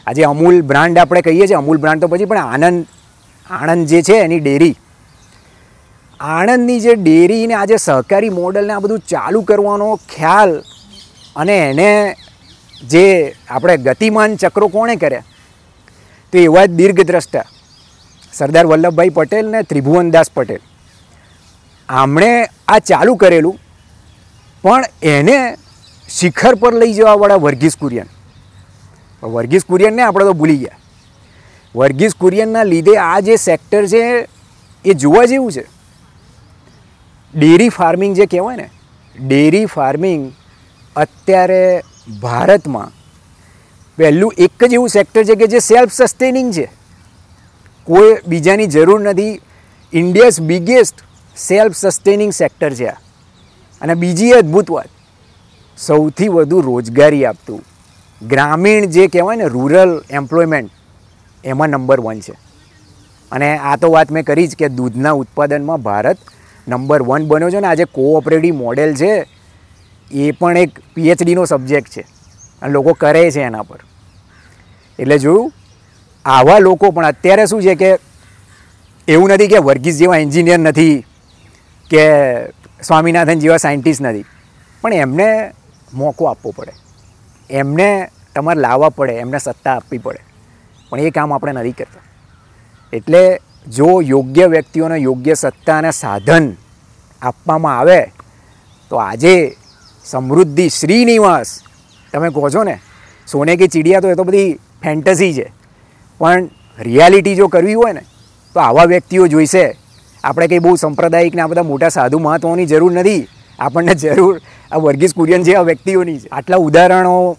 આજે અમૂલ બ્રાન્ડ આપણે કહીએ છીએ. અમૂલ બ્રાન્ડ તો પછી પણ આનંદ, આણંદ જે છે એની ડેરી આણંદની જે ડેરીને આજે સહકારી મોડલને આ બધું ચાલુ કરવાનો ખ્યાલ અને એને જે આપણે ગતિમાન ચક્રો કોણે કર્યા? તો એવા જ દીર્ઘદ્રષ્ટા સરદાર વલ્લભભાઈ પટેલ ને ત્રિભુવનદાસ પટેલ. આમણે આ ચાલુ કરેલું, પણ એને શિખર પર લઈ જવાવાળા વર્ગીસ કુરિયન. વર્ગીસ કુરિયનને આપણે તો ભૂલી ગયા. વર્ગીસ કુરિયનના લીધે આ જે સેક્ટર છે એ જોવા જેવું છે. ડેરી ફાર્મિંગ જે કહેવાય ને, ડેરી ફાર્મિંગ અત્યારે ભારતમાં પહેલું એક જ એવું સેક્ટર છે કે જે સેલ્ફ સસ્ટેનિંગ છે. કોઈ બીજાની જરૂર નથી. India's biggest self sustaining sector છે આ. અને બીજી અદ્ભુત વાત, સૌથી વધુ રોજગારી આપતું ગ્રામીણ જે કહેવાય ને રૂરલ એમ્પ્લોયમેન્ટ એમાં નંબર વન છે. અને આ તો વાત મેં કરી જ કે દૂધના ઉત્પાદનમાં ભારત નંબર વન બન્યો છે ને, આજે કોઓપરેટિવ મોડેલ છે, એ પણ એક પીએચડીનો સબ્જેક્ટ છે. અને લોકો કરે છે એના પર. એટલે જોયું, આવા લોકો પણ અત્યારે શું છે કે, એવું નથી કે વર્ગીસ જેવા એન્જિનિયર નથી, કે સ્વામિનાથન જેવા સાયન્ટિસ્ટ નથી. પણ એમને મોકો આપવો પડે. એમને તમારે લાવવા પડે, એમને સત્તા આપવી પડે. પણ એ કામ આપણે નથી કરતા. એટલે જો યોગ્ય વ્યક્તિઓને યોગ્ય સત્તા અને સાધન આપવામાં આવે, તો આજે સમૃદ્ધિ શ્રીનિવાસ. તમે કહો છો ને, સોને કે ચીડિયા તો એ તો બધી ફેન્ટસી છે. પણ રિયાલિટી જો કરવી હોય ને, તો આવા વ્યક્તિઓ જોઈશે. આપણે કંઈ બહુ સંપ્રદાયિક ને આ બધા મોટા સાધુ મહત્વની જરૂર નથી. આપણને જરૂર આ વર્ગીસ કુરિયન જેવા વ્યક્તિઓની છે. આટલા ઉદાહરણો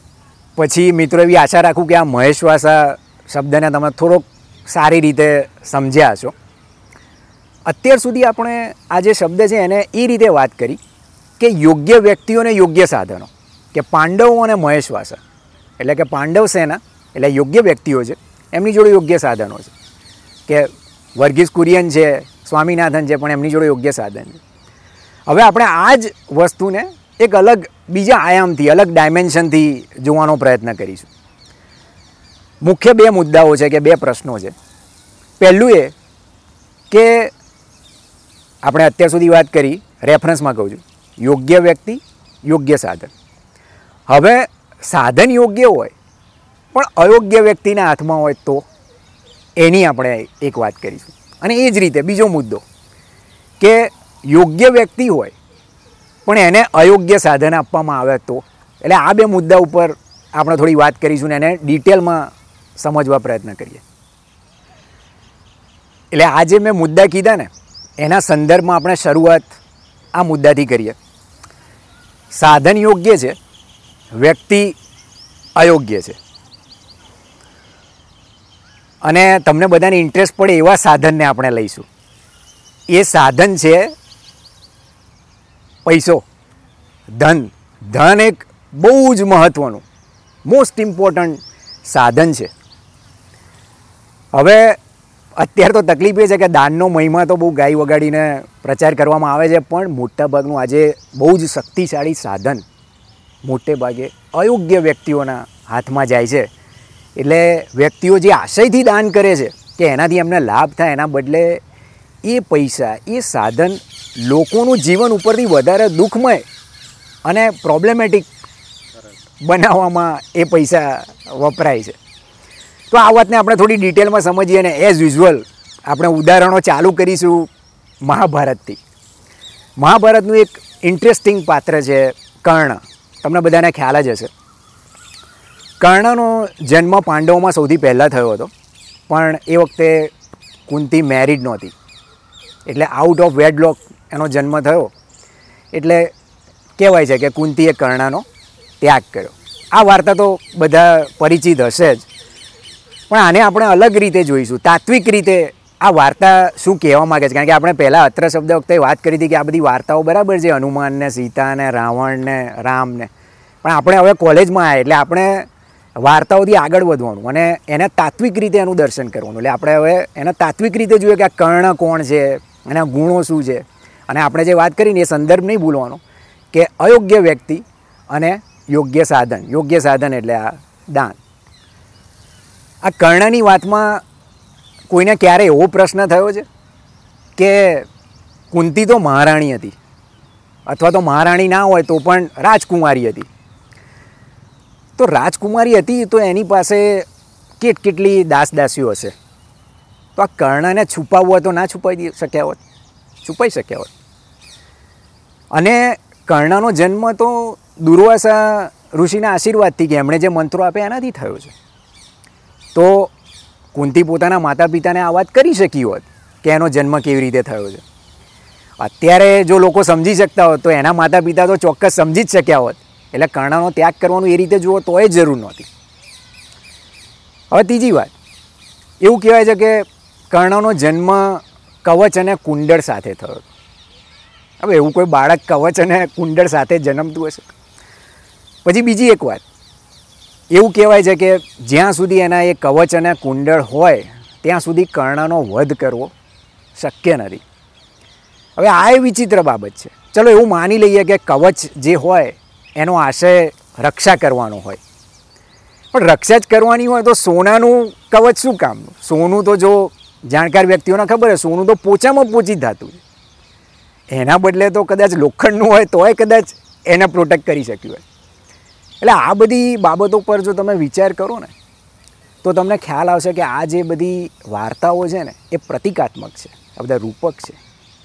પછી મિત્રો એવી આશા રાખું કે આ મહેશવાસા શબ્દને તમે થોડોક સારી રીતે સમજ્યા છો. અત્યાર સુધી આપણે આ જે શબ્દ છે એને એ રીતે વાત કરી કે યોગ્ય વ્યક્તિઓને યોગ્ય સાધનો, કે પાંડવો અને મહેશવાસા એટલે કે પાંડવ સેના, એટલે યોગ્ય વ્યક્તિઓ છે, એમની જોડે યોગ્ય સાધનો છે. કે વર્ગીસ કુરિયન છે, સ્વામિનાથન છે, પણ એમની જોડે યોગ્ય સાધન છે. હવે આપણે આ જ વસ્તુને એક અલગ, બીજા આયામથી, અલગ ડાયમેન્શનથી જોવાનો પ્રયત્ન કરીશું. મુખ્ય બે મુદ્દાઓ છે કે બે પ્રશ્નો છે. પહેલું એ કે આપણે અત્યાર સુધી વાત કરી રેફરન્સમાં કહું છું. યોગ્ય વ્યક્તિ, યોગ્ય સાધન. હવે સાધન યોગ્ય હોય, પણ અયોગ્ય વ્યક્તિના હાથમાં હોય તો એની આપણે એક વાત કરીશું. અને એ જ રીતે બીજો મુદ્દો કે યોગ્ય વ્યક્તિ હોય, પણ એને અયોગ્ય સાધન આપવામાં આવે તો, એટલે આ બે મુદ્દા ઉપર આપણે થોડી વાત કરીશું ને એને ડિટેલમાં સમજવા પ્રયત્ન કરીએ. એટલે આજે મેં મુદ્દા કીધા ને, એના સંદર્ભમાં આપણે શરૂઆત આ મુદ્દાથી કરીએ. સાધન યોગ્ય છે, વ્યક્તિ અયોગ્ય છે. અને તમને બધાને ઇન્ટરેસ્ટ પડે એવા સાધનને આપણે લઈશું. એ સાધન છે પૈસો. ધન. ધન એક બહુ જ મહત્ત્વનું મોસ્ટ ઇમ્પોર્ટન્ટ સાધન છે. હવે અત્યારે તો તકલીફ એ છે કે દાનનો મહિમા તો બહુ ગાય વગાડીને પ્રચાર કરવામાં આવે છે, પણ મોટાભાગનું આજે બહુ જ શક્તિશાળી સાધન મોટે ભાગે અયોગ્ય વ્યક્તિઓના હાથમાં જાય છે. એટલે વ્યક્તિઓ જે આશયથી દાન કરે છે કે એનાથી એમને લાભ થાય, એના બદલે એ પૈસા, એ સાધન લોકોનું જીવન ઉપરથી વધારે દુઃખમય અને પ્રોબ્લેમેટિક બનાવવામાં એ પૈસા વપરાય છે. તો આ વાતને આપણે થોડી ડિટેલમાં સમજીએ અને એઝ યુઝ્યુઅલ આપણે ઉદાહરણો ચાલુ કરીશું મહાભારતથી. મહાભારતનું એક ઇન્ટરેસ્ટિંગ પાત્ર છે કર્ણ. તમને બધાને ખ્યાલ જ હશે. કર્ણનો જન્મ પાંડવોમાં સૌથી પહેલાં થયો હતો, પણ એ વખતે કુંતી મેરિડ નહોતી. એટલે આઉટ ઓફ વેડલોક એનો જન્મ થયો. એટલે કહેવાય છે કે કુંતીએ કર્ણનો ત્યાગ કર્યો. આ વાર્તા તો બધા પરિચિત હશે જ. પણ આને આપણે અલગ રીતે જોઈશું. તાત્વિક રીતે આ વાર્તા શું કહેવા માગે છે? કારણ કે આપણે પહેલાં અત્ર શબ્દ વખતે વાત કરી હતી કે આ બધી વાર્તાઓ બરાબર છે, હનુમાનને, સીતાને, રાવણને ને રાવણ ને રામ ને પણ આપણે હવે કોલેજમાં આવ્યા એટલે આપણે વાર્તાઓથી આગળ વધવાનું અને એને તાત્વિક રીતે એનું દર્શન કરવાનું. એટલે આપણે હવે એને તાત્વિક રીતે જોઈએ કે આ કર્ણ કોણ છે, એના ગુણો શું છે? અને આપણે જે વાત કરીને એ સંદર્ભ નહીં ભૂલવાનો કે અયોગ્ય વ્યક્તિ અને યોગ્ય સાધન. યોગ્ય સાધન એટલે આ દાન. આ કર્ણની વાતમાં કોઈને ક્યારે એવો પ્રશ્ન થયો છે કે કુંતી તો મહારાણી હતી અથવા તો મહારાણી ના હોય તો પણ રાજકુમારી હતી. તો રાજકુમારી હતી તો એની પાસે કેટ કેટલી દાસ દાસીઓ હશે? તો આ કર્ણને છુપાવવું હોય તો ના છુપાવી શક્યા હોત? છુપાઈ શક્યા હોત. અને કર્ણનો જન્મ તો દુર્વાસા ઋષિના આશીર્વાદથી કે એમણે જે મંત્રો આપ્યા એનાથી થયો છે. તો કુંતી પોતાના માતા પિતાને આ વાત કરી શકી હોત કે એનો જન્મ કેવી રીતે થયો છે. અત્યારે જો લોકો સમજી શકતા હોત તો એના માતા પિતા તો ચોક્કસ સમજી જ શક્યા હોત. એટલે કર્ણનો ત્યાગ કરવાનું એ રીતે જુઓ તો એ જરૂર નહોતી. હવે ત્રીજી વાત. એવું કહેવાય છે કે કર્ણનો જન્મ કવચ અને કુંડળ સાથે થયો. હવે એવું કોઈ બાળક કવચ અને કુંડળ સાથે જન્મતું હશે? પછી બીજી એક વાત. એવું કહેવાય છે કે જ્યાં સુધી એના એ કવચ અને કુંડળ હોય, ત્યાં સુધી કર્ણનો વધ કરવો શક્ય નથી. હવે આ એ વિચિત્ર બાબત છે. ચલો એવું માની લઈએ કે કવચ જે હોય, એનો આશય રક્ષા કરવાનો હોય. પણ રક્ષા જ કરવાની હોય તો સોનાનું કવચ શું કામનું? સોનું તો જો જાણકાર વ્યક્તિઓને ખબર છે સોનું તો પોચામાં પોચી છે એના બદલે તો કદાચ લોખંડનું હોય તોય કદાચ એને પ્રોટેક્ટ કરી શક્યું હોય. એટલે આ બધી બાબતો પર જો તમે વિચાર કરો ને, તો તમને ખ્યાલ આવશે કે આ જે બધી વાર્તાઓ છે ને, એ પ્રતિકાત્મક છે. આ બધા રૂપક છે.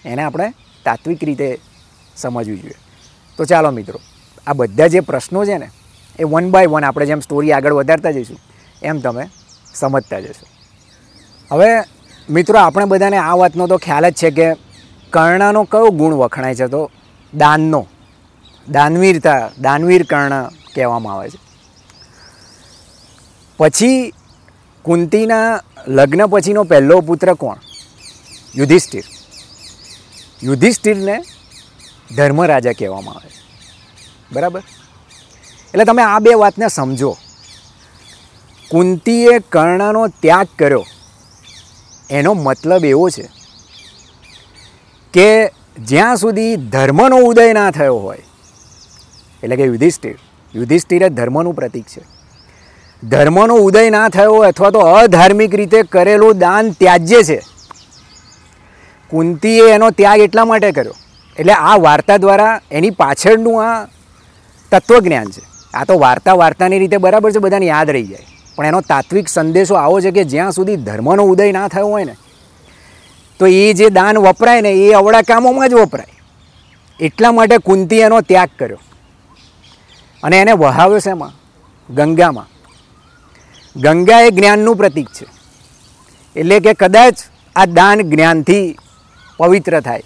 એને આપણે તાત્વિક રીતે સમજવી જોઈએ. તો ચાલો મિત્રો, આ બધા જે પ્રશ્નો છે ને, એ વન બાય વન આપણે જેમ સ્ટોરી આગળ વધારતા જઈશું, એમ તમે સમજતા જશો. હવે મિત્રો, આપણે બધાને આ વાતનો તો ખ્યાલ જ છે કે કર્ણનો કયો ગુણ વખણાય છે? તો દાનનો. દાનવીરતા, દાનવીર કર્ણ. કહેવામાં આવે છે. પછી કુંતીના લગ્ન પછીનો પહેલો પુત્ર કોણ? યુધિષ્ઠિર. યુધિષ્ઠિરને ધર્મરાજા કહેવામાં આવે છે. બરાબર? એટલે તમે આ બે વાતને સમજો. કુંતીએ કર્ણનો ત્યાગ કર્યો. એનો મતલબ એવો છે કે જ્યાં સુધી ધર્મનો ઉદય ના થયો હોય, એટલે કે યુધિષ્ઠિર યુધિષ્ઠિર એ ધર્મનું પ્રતીક છે. ધર્મનો ઉદય ના થયો અથવા તો અધાર્મિક રીતે કરેલું દાન ત્યાજ્ય છે. કુંતીએ એનો ત્યાગ એટલા માટે કર્યો. એટલે આ વાર્તા દ્વારા એની પાછળનું આ તત્વજ્ઞાન છે. આ તો વાર્તા વાર્તાની રીતે બરાબર છે, બધાને યાદ રહી જાય. પણ એનો તાત્વિક સંદેશો આવો છે કે જ્યાં સુધી ધર્મનો ઉદય ના થયો હોય ને, તો એ જે દાન વપરાય ને, એ અવળા કામોમાં જ વપરાય. એટલા માટે કુંતી એનો ત્યાગ કર્યો. અને એને વહાવ્યો શેમાં ગંગામાં. ગંગા એ જ્ઞાનનું પ્રતીક છે. એટલે કે કદાચ આ દાન જ્ઞાનથી પવિત્ર થાય,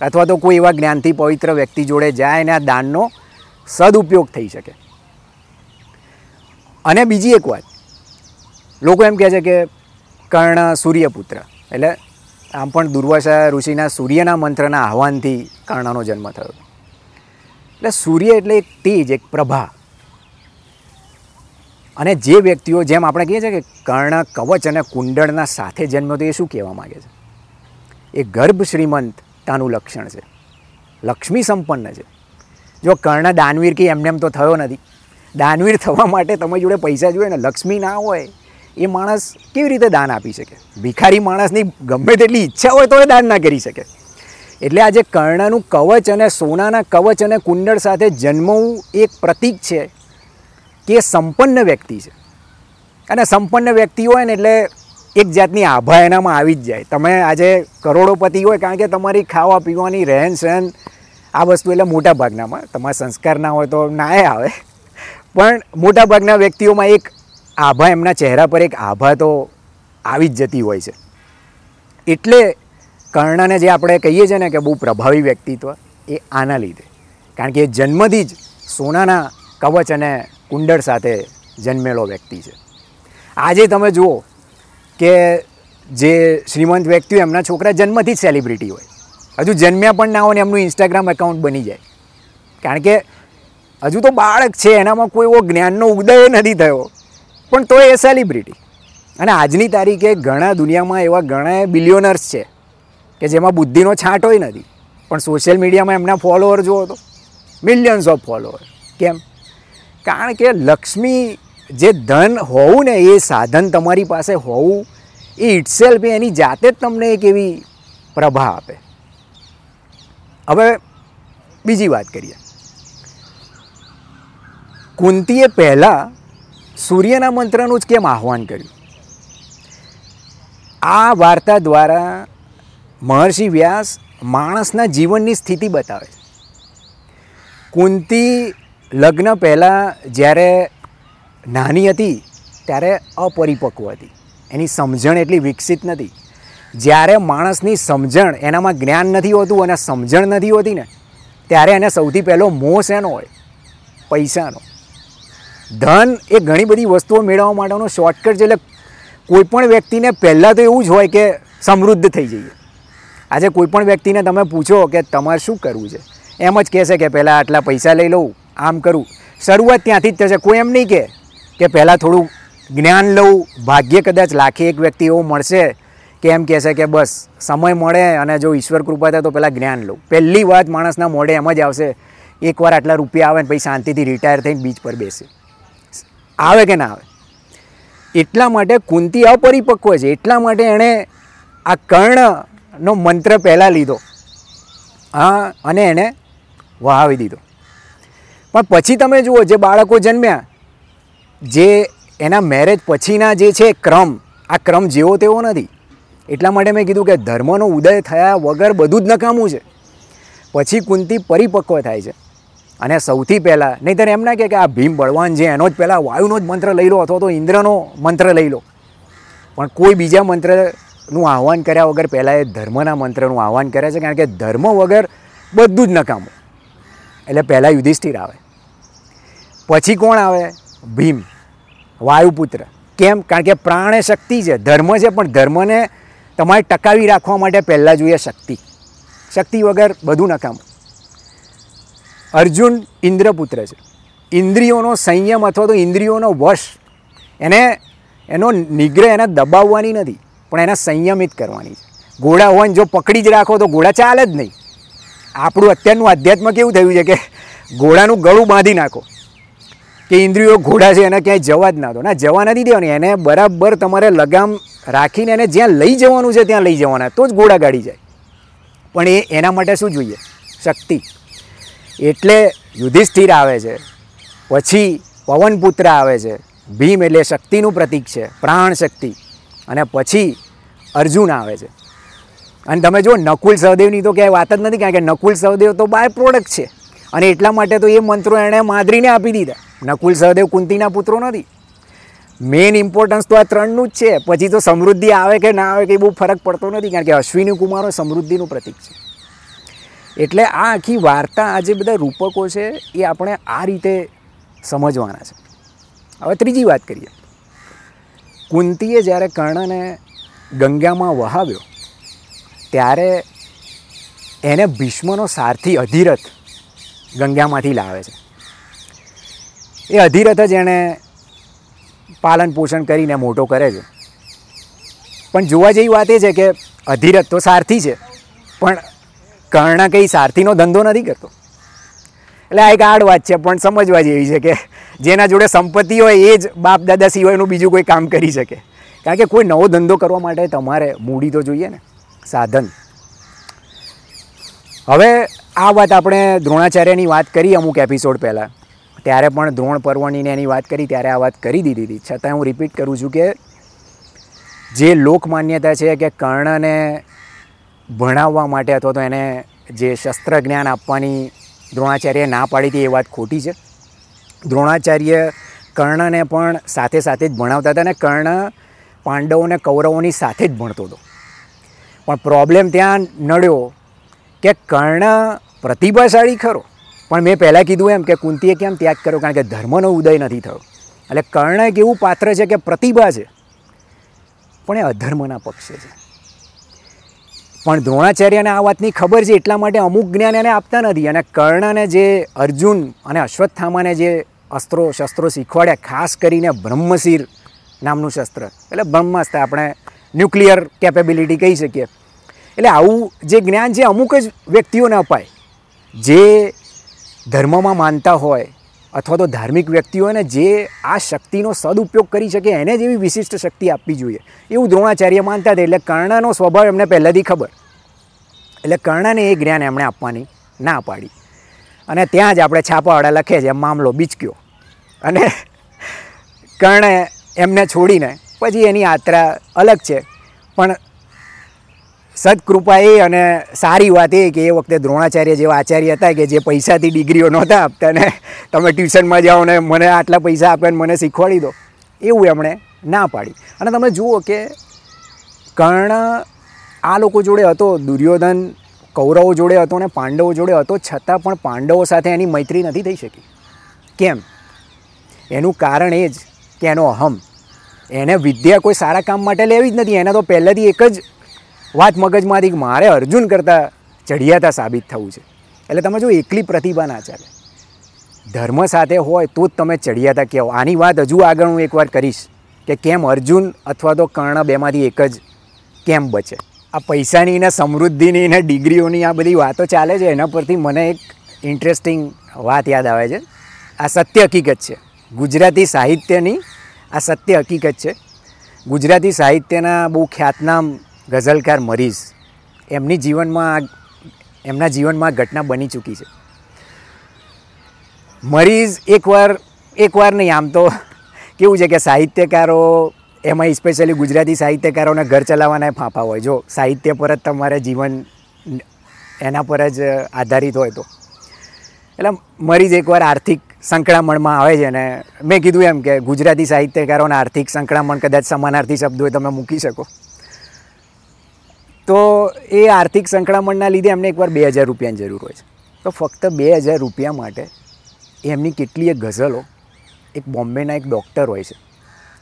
અથવા તો કોઈ એવા જ્ઞાનથી પવિત્ર વ્યક્તિ જોડે જાય અને આ દાનનો સદુપયોગ થઈ શકે. અને બીજી એક વાત, લોકો એમ કહે છે કે કર્ણ સૂર્યપુત્ર, એટલે આમ પણ દુર્વાસા ઋષિના સૂર્યના મંત્રના આહવાનથી કર્ણનો જન્મ થયો. એટલે સૂર્ય એટલે એક તેજ, એક પ્રભા. અને જે વ્યક્તિઓ, જેમ આપણે કહીએ છીએ કે કર્ણ, કવચ અને કુંડળના સાથે જન્મ્યો તો એ શું કહેવા માગે છે? એ ગર્ભ શ્રીમંતતાનું લક્ષણ છે. લક્ષ્મી સંપન્ન છે. જો કર્ણ દાનવીર કે એમને એમ તો થયો નથી. દાનવીર થવા માટે તમે જોડે પૈસા જોઈએ ને લક્ષ્મી ના હોય, એ માણસ કેવી રીતે દાન આપી શકે? ભિખારી માણસની ગમે તેટલી ઈચ્છા હોય તો એ દાન ના કરી શકે. એટલે આજે કર્ણનું કવચ અને સોનાના કવચ અને કુંડળ સાથે જન્મવું એક પ્રતીક છે કે સંપન્ન વ્યક્તિ છે. અને સંપન્ન વ્યક્તિ હોય ને એટલે એક જાતની આભા એનામાં આવી જ જાય. તમે આજે કરોડોપતિ હોય કારણ કે તમારી ખાવા પીવાની રહેન સહેન આ વસ્તુ એટલે મોટા ભાગનામાં તમારા સંસ્કાર ના હોય તો નાય આવે. પણ મોટાભાગના વ્યક્તિઓમાં એક આભા એમના ચહેરા પર એક આભા તો આવી જ જતી હોય છે. એટલે કર્ણને જે આપણે કહીએ છીએ ને કે બહુ પ્રભાવી વ્યક્તિત્વ, એ આના લીધે. કારણ કે એ જન્મથી જ સોનાના કવચ અને કુંડળ સાથે જન્મેલો વ્યક્તિ છે. આજે તમે જુઓ કે જે શ્રીમંત વ્યક્તિઓ એમના છોકરા જન્મથી જ સેલિબ્રિટી હોય. હજુ જન્મ્યા પણ ના હોય ને એમનું ઇન્સ્ટાગ્રામ એકાઉન્ટ બની જાય. કારણ કે હજુ તો બાળક છે, એનામાં કોઈ એવો જ્ઞાનનો ઉદય નથી થયો. પણ તો એ સેલિબ્રિટી અને આજની તારીખે ઘણા દુનિયામાં એવા ઘણા બિલિયોનર્સ છે. કે જેમાં બુદ્ધિનો છાંટોય નથી. પણ સોશિયલ મીડિયામાં એમના ફોલોઅર જુઓ તો મિલિયન્સ ઓફ ફોલોઅર કેમ? કારણ કે લક્ષ્મી જે ધન હોવું ને એ સાધન તમારી પાસે હોવું, એ ઇટસેલ્ફ એની જાતે જ તમને એક એવી પ્રભા આપે. હવે બીજી વાત કરીએ. કુંતીએ પહેલાં સૂર્યના મંત્રનું જ કેમ આહ્વાન કર્યું? આ વાર્તા દ્વારા મહર્ષિ વ્યાસ માણસના જીવનની સ્થિતિ બતાવે. કુંતી લગ્ન પહેલાં જ્યારે નાની હતી, ત્યારે અપરિપક્વ હતી. એની સમજણ એટલી વિકસિત નથી. જ્યારે માણસની સમજણ એનામાં જ્ઞાન નથી હોતું અને સમજણ નથી હોતી ને, ત્યારે એને સૌથી પહેલો મોહ શેનો હોય? પૈસાનો. ધન એ ઘણી બધી વસ્તુઓ મેળવવા માટેનો શોર્ટકટ છે, એટલે કોઈપણ વ્યક્તિને પહેલાં તો એવું જ હોય કે સમૃદ્ધ થઈ જઈએ. આજે કોઈપણ વ્યક્તિને તમે પૂછો કે તમારે શું કરવું છે? એમ જ કહેશે કે પહેલાં આટલા પૈસા લઈ લઉં, આમ કરું. શરૂઆત ત્યાંથી જ થશે. કોઈ એમ નહીં કહે કે પહેલાં થોડું જ્ઞાન લઉં, ભાગ્ય કદાચ લાખે એક વ્યક્તિ એવો મળશે કે એમ કહેશે કે બસ, સમય મળે અને જો ઈશ્વર કૃપા થાય તો પહેલાં જ્ઞાન લઉં. પહેલી વાત માણસના મોઢે એમ જ આવશે એકવાર આટલા રૂપિયા આવે ને પછી શાંતિથી રિટાયર થઈને બીચ પર બેસે. આવે કે ના આવે? એટલા માટે કુંતી અપરિપક્વ છે. એટલા માટે એણે આ કર્ણનો મંત્ર પહેલાં લીધો. હા, અને એને વહાવી દીધો. પણ પછી તમે જુઓ, જે બાળકો જન્મ્યા, જે એના મેરેજ પછીના જે છે ક્રમ, આ ક્રમ જેવો તેવો નથી. એટલા માટે મેં કીધું કે ધર્મનો ઉદય થયા વગર બધું જ નકામું છે. પછી કુંતી પરિપક્વ થાય છે. અને સૌથી પહેલાં, નહીંતર એમ ના કે આ ભીમ બળવાન છે, એનો જ પહેલાં વાયુનો જ મંત્ર લઈ લો અથવા તો ઇન્દ્રનો મંત્ર લઈ લો. પણ કોઈ બીજા મંત્રનું આહવાન કર્યા વગર પહેલાં એ ધર્મના મંત્રનું આહવાન કરે છે, કારણ કે ધર્મ વગર બધું જ નકામું. એટલે પહેલાં યુધિષ્ઠિર આવે, પછી કોણ આવે? ભીમ, વાયુપુત્ર. કેમ? કારણ કે પ્રાણ શક્તિ છે, ધર્મ છે, પણ ધર્મને તમારે ટકાવી રાખવા માટે પહેલાં જોઈએ શક્તિ. શક્તિ વગર બધું નકામું. અર્જુન ઇન્દ્રપુત્ર છે. ઇન્દ્રિયોનો સંયમ અથવા તો ઇન્દ્રિયોનો વશ, એને એનો નિગ્રહ એને દબાવવાની નથી. પણ એને સંયમિત કરવાની છે. ઘોડા હોય જો પકડી જ રાખો તો ઘોડા ચાલે જ નહીં. આપણું અત્યારનું અધ્યાત્મ કેવું થયું છે કે ઘોડાનું ગળું બાંધી નાખો. કે ઇન્દ્રિયો ઘોડા છે એને ક્યાંય જવા જ ના દો. ના, જવા નથી દેવાની. એને બરાબર તમારે લગામ રાખીને એને જ્યાં લઈ જવાનું છે ત્યાં લઈ જવાના. તો જ ઘોડા ગાડી જાય. પણ એ એના માટે શું જોઈએ? શક્તિ. એટલે યુધિષ્ઠિર આવે છે. પછી પવનપુત્ર આવે છે. ભીમ એટલે શક્તિનું પ્રતીક છે. પ્રાણ શક્તિ અને પછી અર્જુન આવે છે. અને તમે જો નકુલ સહદેવની તો ક્યાંય વાત જ નથી, કારણ કે નકુલ સહદેવ તો બાય પ્રોડક્ટ છે. અને એટલા માટે તો એ મંત્રો એણે માદરીને આપી દીધા. નકુલ સહદેવ કુંતીના પુત્રો નથી. મેઇન ઇમ્પોર્ટન્સ તો આ ત્રણનું જ છે. પછી તો સમૃદ્ધિ આવે કે ના આવે કે બહુ ફરક પડતો નથી, કારણ કે અશ્વિની કુમારો સમૃદ્ધિનું પ્રતીક છે. એટલે આ આખી વાર્તા, આ જે બધા રૂપકો છે, એ આપણે આ રીતે સમજવાના છે. હવે ત્રીજી વાત કરીએ. કુંતીએ જ્યારે કર્ણને ગંગામાં વહાવ્યો. ત્યારે એને ભીષ્મનો સારથી અધિરથ ગંગામાંથી લાવે છે. એ અધિરથ જ એણે પાલન પોષણ કરીને મોટો કરે છે. પણ જોવા જેવી વાત એ છે કે અધિરથ તો સારથી છે, પણ કર્ણ કંઈ સારથીનો ધંધો નથી કરતો. એટલે આ એક આડ વાત છે, પણ સમજવા જેવી છે કે જેના જોડે સંપત્તિ હોય એ જ બાપ દાદા સિવાયનું બીજું કોઈ કામ કરી શકે. કારણ કે કોઈ નવો ધંધો કરવા માટે તમારે મૂડી તો જોઈએ ને, સાધન. હવે આ વાત આપણે દ્રોણાચાર્યની વાત કરી અમુક એપિસોડ પહેલાં. ત્યારે પણ દ્રોણ પર્વણીને એની વાત કરી, ત્યારે આ વાત કરી દીધી હતી. છતાં હું રિપીટ કરું છું કે જે લોકમાન્યતા છે કે કર્ણને ભણાવવા માટે અથવા તો એને જે શસ્ત્ર જ્ઞાન આપવાની દ્રોણાચાર્યએ ના પાડી હતી, એ વાત ખોટી છે. દ્રોણાચાર્ય કર્ણને પણ સાથે સાથે જ ભણાવતા હતા અને કર્ણ પાંડવોને કૌરવોની સાથે જ ભણતો હતો. પણ પ્રોબ્લેમ ત્યાં નડ્યો કે કર્ણ પ્રતિભાશાળી ખરો. પણ મેં પહેલાં કીધું એમ કે કુંતીએ કેમ ત્યાગ કર્યો? કારણ કે ધર્મનો ઉદય નથી થયો. એટલે કર્ણ એક એવું પાત્ર છે કે પ્રતિભા છે. પણ એ અધર્મના પક્ષે છે. પણ દ્રોણાચાર્યને આ વાતની ખબર છે એટલા માટે અમુક જ્ઞાન એને આપતા નથી. અને કર્ણને જે અર્જુન અને અશ્વત્થામાને જે અસ્ત્રો શસ્ત્રો શીખવાડ્યા, ખાસ કરીને બ્રહ્મશીર નામનું શસ્ત્ર. એટલે બ્રહ્માસ્ત્ર આપણે ન્યુક્લિયર કેપેબિલિટી કહી શકીએ. એટલે આવું જે જ્ઞાન છે અમુક જ વ્યક્તિઓને અપાય. જે ધર્મમાં માનતા હોય અથવા તો ધાર્મિક વ્યક્તિઓને જે આ શક્તિનો સદુપયોગ કરી શકે એને જ એવી વિશિષ્ટ શક્તિ આપવી જોઈએ. એવું દ્રોણાચાર્ય માનતા હતા, એટલે કર્ણનો સ્વભાવ એમને પહેલેથી ખબર. એટલે કર્ણને એ જ્ઞાન એમણે આપવાની ના પાડી. અને ત્યાં જ આપણે છાપાવાળા લખે છે, મામલો બીચક્યો. અને કર્ણે એમને છોડીને. પછી એની યાત્રા અલગ છે. પણ સદકૃપા એ અને સારી વાત એ કે એ વખતે દ્રોણાચાર્ય જેવા આચાર્ય હતા કે જે પૈસાથી ડિગ્રીઓ નહોતા આપતા ને તમે ટ્યુશનમાં જાઓ ને મને આટલા પૈસા આપે ને મને શીખવાડી દો. એવું એમણે ના પાડી. અને તમે જુઓ કે કર્ણ આ લોકો જોડે હતો, દુર્યોધન કૌરવો જોડે હતો ને પાંડવો જોડે હતો, છતાં પણ પાંડવો સાથે એની મૈત્રી નથી થઈ શકી. કેમ? એનું કારણ એ જ એનો અહમ એને વિદ્યા કોઈ સારા કામ માટે લેવી જ નથી. એને તો પહેલેથી એક જ વાત મગજમાંથી મારે અર્જુન કરતાં ચડિયાતા સાબિત થવું છે. એટલે તમે જો એકલી પ્રતિભા ના ચાલે. ધર્મ સાથે હોય તો જ તમે ચડિયાતા કહેવો. આની વાત હજુ આગળ હું એકવાર કરીશ કે કેમ અર્જુન અથવા તો કર્ણ બેમાંથી એક જ કેમ બચે? આ પૈસાની ને સમૃદ્ધિની ને ડિગ્રીઓની આ બધી વાતો ચાલે છે. એના પરથી મને એક ઇન્ટરેસ્ટિંગ વાત યાદ આવે છે. આ સત્ય હકીકત છે. ગુજરાતી સાહિત્યની આ સત્ય હકીકત છે. ગુજરાતી સાહિત્યના બહુ ખ્યાતનામ ગઝલકાર મરીઝ એમની જીવનમાં એમના જીવનમાં ઘટના બની ચૂકી છે. મરીઝ એકવાર એકવાર નહીં, આમ તો કેવું છે કે સાહિત્યકારો એમાં સ્પેશિયલી ગુજરાતી સાહિત્યકારોને ઘર ચલાવવાના ફાંફા હોય. જો સાહિત્ય પર જ તમારે જીવન એના પર જ આધારિત હોય તો. એટલે મરીઝ એકવાર આર્થિક સંકળામણમાં આવે છે ને મેં કીધું એમ કે ગુજરાતી સાહિત્યકારોના આર્થિક સંકળામણ કદાચ સમાનાર્થી શબ્દો તમે મૂકી શકો. તો એ આર્થિક સંકળામણના લીધે એમને એકવાર બે હજાર રૂપિયાની જરૂર હોય છે. તો ફક્ત બે હજાર રૂપિયા માટે એમની કેટલીય ગઝલો, એક બોમ્બેના એક ડૉક્ટર હોય છે,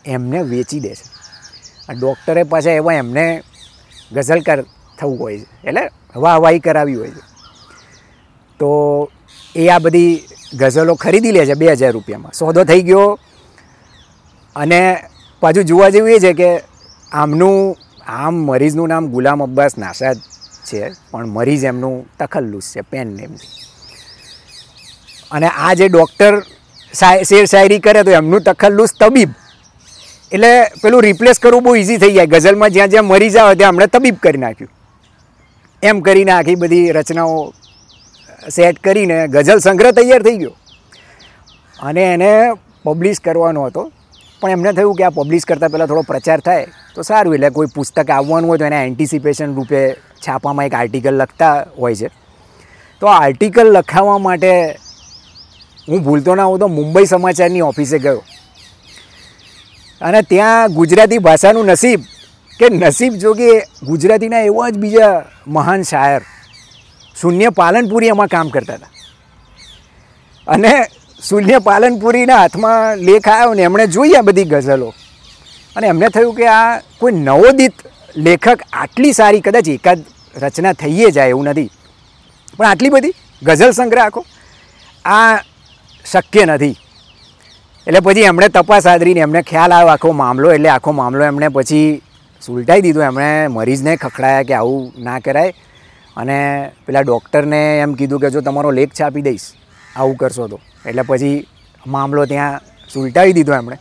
એમને વેચી દે છે. આ ડૉક્ટરે પાછા એવા એમને ગઝલકાર થવું હોય છે, એટલે વાહવાહી કરાવી હોય છે. તો એ આ બધી ગઝલો ખરીદી લે છે બે હજાર રૂપિયામાં. સોદો થઈ ગયો. અને પાછું જોવા જેવું એ છે કે આમનું, આમ મરીઝનું નામ ગુલામ અબ્બાસ નાસાદ છે, પણ મરીઝ એમનું તખલ્લુસ છે પેન નેમથી અને આ જે ડૉક્ટર શેર શાયરી કરે તો એમનું તખલ્લુસ તબીબ. એટલે પેલું રિપ્લેસ કરવું બહુ ઇઝી થઈ જાય. ગઝલમાં જ્યાં જ્યાં મરીઝ આવે ત્યાં હમણાં તબીબ કરી નાખ્યું. એમ કરીને આખી બધી રચનાઓ સેટ કરીને ગઝલ સંગ્રહ તૈયાર થઈ ગયો. અને એને પબ્લિશ કરવાનો હતો. પણ એમને થયું કે આ પબ્લિશ કરતાં પહેલાં થોડો પ્રચાર થાય, તો સારું. એટલે કોઈ પુસ્તક આવવાનું હોય તો એને એન્ટિસિપેશન રૂપે છાપામાં એક આર્ટિકલ લખતા હોય છે. તો આ આર્ટિકલ લખાવવા માટે હું ભૂલતો ના હોઉં તો મુંબઈ સમાચારની ઓફિસે ગયો. અને ત્યાં ગુજરાતી ભાષાનું નસીબ, કે નસીબ જો કે ગુજરાતીના એવા જ બીજા મહાન શાયર શૂન્ય પાલનપુરી એમાં કામ કરતા હતા. અને શૂન્ય પાલનપુરીના હાથમાં લેખ આવ્યો ને એમણે જોઈ આ બધી ગઝલો. અને એમને થયું કે આ કોઈ નવોદિત લેખક આટલી સારી કદાચ એકાદ રચના થઈએ જાય એવું નથી. પણ આટલી બધી ગઝલ સંગ્રહ આખો. આ શક્ય નથી. એટલે પછી એમણે તપાસ આદરીને એમને ખ્યાલ આવ્યો આખો મામલો, એટલે આખો મામલો એમણે પછી સુલટાઈ દીધો. એમણે મરીઝને ખખડાયા કે આવું ના કરાય. અને પેલા ડૉક્ટરને એમ કીધું કે જો તમારો લેખ છાપી દઈશ, આવું કરશો તો. એટલે પછી મામલો ત્યાં સુલટાવી દીધો એમણે.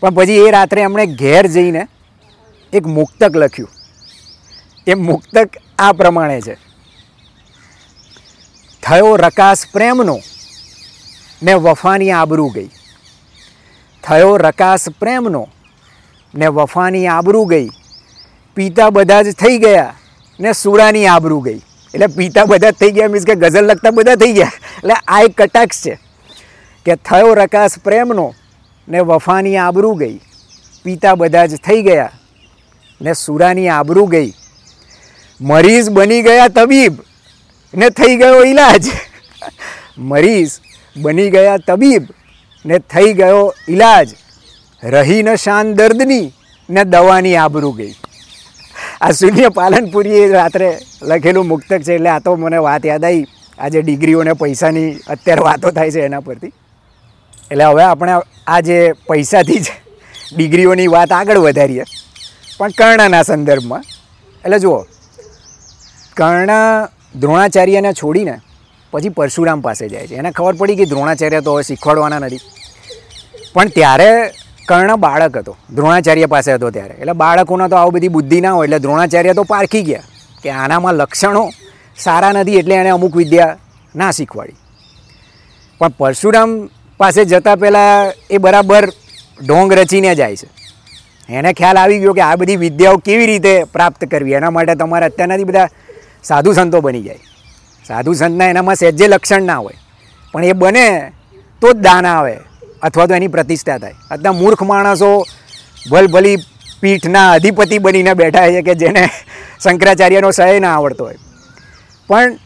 પણ પછી એ રાત્રે એમણે ઘેર જઈને એક મુક્તક લખ્યું. એ મુક્તક આ પ્રમાણે છે. થયો રકાસ પ્રેમનો, ને વફાની આબરૂ ગઈ. થયો રકાસ પ્રેમનો, ને વફાની આબરૂ ગઈ. પિતા બધા જ થઈ ગયા ને સુરાની આબરૂ ગઈ. એટલે પિતા બધા થઈ ગયા, મીન્સ કે ગઝલ લખતા બધા થઈ ગયા. એટલે આ એક કટાક્ષ છે કે થયો રકાસ પ્રેમનો ને વફાની આબરૂ ગઈ. પિતા બધા જ થઈ ગયા ને સુરાની આબરૂ ગઈ. મરીઝ બની ગયા તબીબ ને થઈ ગયો ઈલાજ. મરીઝ બની ગયા તબીબ ને થઈ ગયો ઈલાજ. રહી ન શાન દર્દની ને દવાની આબરૂ ગઈ. આ શૂન્ય પાલનપુરીએ રાત્રે લખેલું મુક્તક છે એટલે આ તો મને વાત યાદ આવી આજે ડિગ્રીઓ ને પૈસાની અત્યારે વાતો થાય છે એના પરથી. એટલે હવે આપણે આ જે પૈસાથી જ ડિગ્રીઓની વાત આગળ વધારીએ. પણ કર્ણના સંદર્ભમાં, એટલે જુઓ, કર્ણ દ્રોણાચાર્યને છોડીને પછી પરશુરામ પાસે જાય છે. એને ખબર પડી કે દ્રોણાચાર્ય તો શીખવાડવાના નથી. પણ ત્યારે કર્ણ બાળક હતો. દ્રોણાચાર્ય પાસે હતો ત્યારે. એટલે બાળકોના તો આવું બધી બુદ્ધિ ના હોય, એટલે દ્રોણાચાર્ય તો પારખી ગયા કે આનામાં લક્ષણો સારા નથી એટલે એણે અમુક વિદ્યા ના શીખવાડી. પણ પરશુરામ પાસે જતાં પહેલાં એ બરાબર ઢોંગ રચીને જાય છે. એને ખ્યાલ આવી ગયો કે આ બધી વિદ્યાઓ કેવી રીતે પ્રાપ્ત કરવી? એના માટે તમારે અત્યારનાથી બધા સાધુ સંતો બની જાય. સાધુ સંતના એનામાં સહેજે લક્ષણ ના હોય. પણ એ બને તો જ દાન આવે. અથવા તો એની પ્રતિષ્ઠા થાય. આજના મૂર્ખ માણસો ભલભલી પીઠના અધિપતિ બનીને બેઠા છે કે જેને શંકરાચાર્યનો સહય ના આવડતો હોય. પણ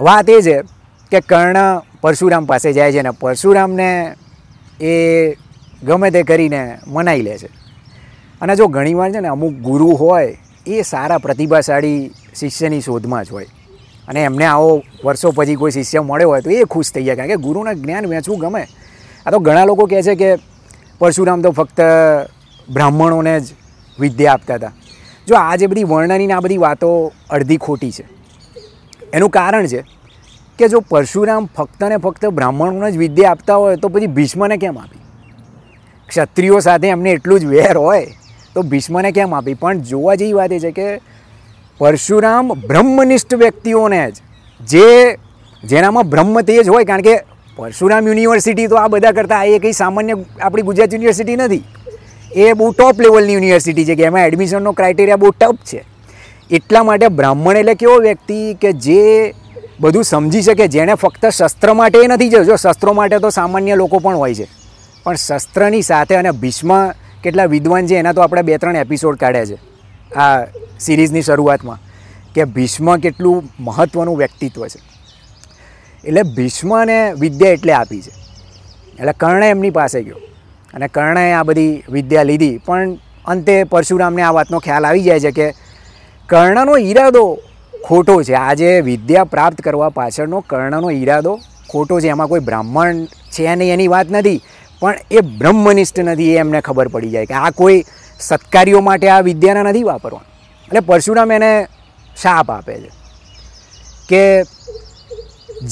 વાત એ છે કે કર્ણ પરશુરામ પાસે જાય છે ને પરશુરામને એ ગમે તે કરીને મનાઈ લે છે. અને જો ઘણીવાર છે ને અમુક ગુરુ હોય, એ સારા પ્રતિભાશાળી શિષ્યની શોધમાં જ હોય. અને એમને આવો વર્ષો પછી કોઈ શિષ્ય મળ્યો હોય તો એ ખુશ થઈ જાય. કારણ કે ગુરુના જ્ઞાન વેચવું ગમે. આ તો ઘણા લોકો કહે છે કે પરશુરામ તો ફક્ત બ્રાહ્મણોને જ વિદ્યા આપતા હતા. જો આ જે બધી વર્ણનની આ બધી વાતો અડધી ખોટી છે, એનું કારણ છે કે જો પરશુરામ ફક્ત ને ફક્ત બ્રાહ્મણોને જ વિદ્યા આપતા હોય તો પછી ભીષ્મને કેમ આપી? ક્ષત્રિયો સાથે એમને એટલું જ વેર હોય તો ભીષ્મને કેમ આપી? પણ જોવા જેવી વાત એ છે કે પરશુરામ બ્રહ્મનિષ્ઠ વ્યક્તિઓને જ, જે જેનામાં બ્રહ્મ તેજ હોય, કારણ કે પરશુરામ યુનિવર્સિટી તો આ બધા કરતાં એ કંઈ સામાન્ય આપણી ગુજરાત યુનિવર્સિટી નથી. એ બહુ ટોપ લેવલની યુનિવર્સિટી છે કે એમાં એડમિશનનો ક્રાઇટેરિયા બહુ ટફ છે. એટલા માટે બ્રાહ્મણ એટલે કેવો વ્યક્તિ કે જે બધું સમજી શકે, જેણે ફક્ત શસ્ત્ર માટે નથી જો શસ્ત્રો માટે તો સામાન્ય લોકો પણ હોય છે. પણ શસ્ત્રની સાથે અને ભીષ્મ કેટલા વિદ્વાન છે એના તો આપણે બે ત્રણ એપિસોડ કાઢ્યા છે. આ સિરીઝની શરૂઆતમાં. કે ભીષ્મ કેટલું મહત્ત્વનું વ્યક્તિત્વ છે. એટલે ભીષ્મને વિદ્યા એટલે આપી છે. એટલે કર્ણ એમની પાસે ગયો. અને કર્ણએ આ બધી વિદ્યા લીધી. પણ અંતે પરશુરામને આ વાતનો ખ્યાલ આવી જાય છે કે કર્ણનો ઈરાદો ખોટો છે. આજે વિદ્યા પ્રાપ્ત કરવા પાછળનો કર્ણનો ઈરાદો ખોટો છે. એમાં કોઈ બ્રાહ્મણ છે નહીં એની વાત નથી. પણ એ બ્રહ્મનિષ્ઠ નથી એ એમને ખબર પડી જાય કે આ કોઈ સત્કારીઓ માટે આ વિદ્યાના નથી વાપરવાનું. એટલે પરશુરામ એને શાપ આપે છે કે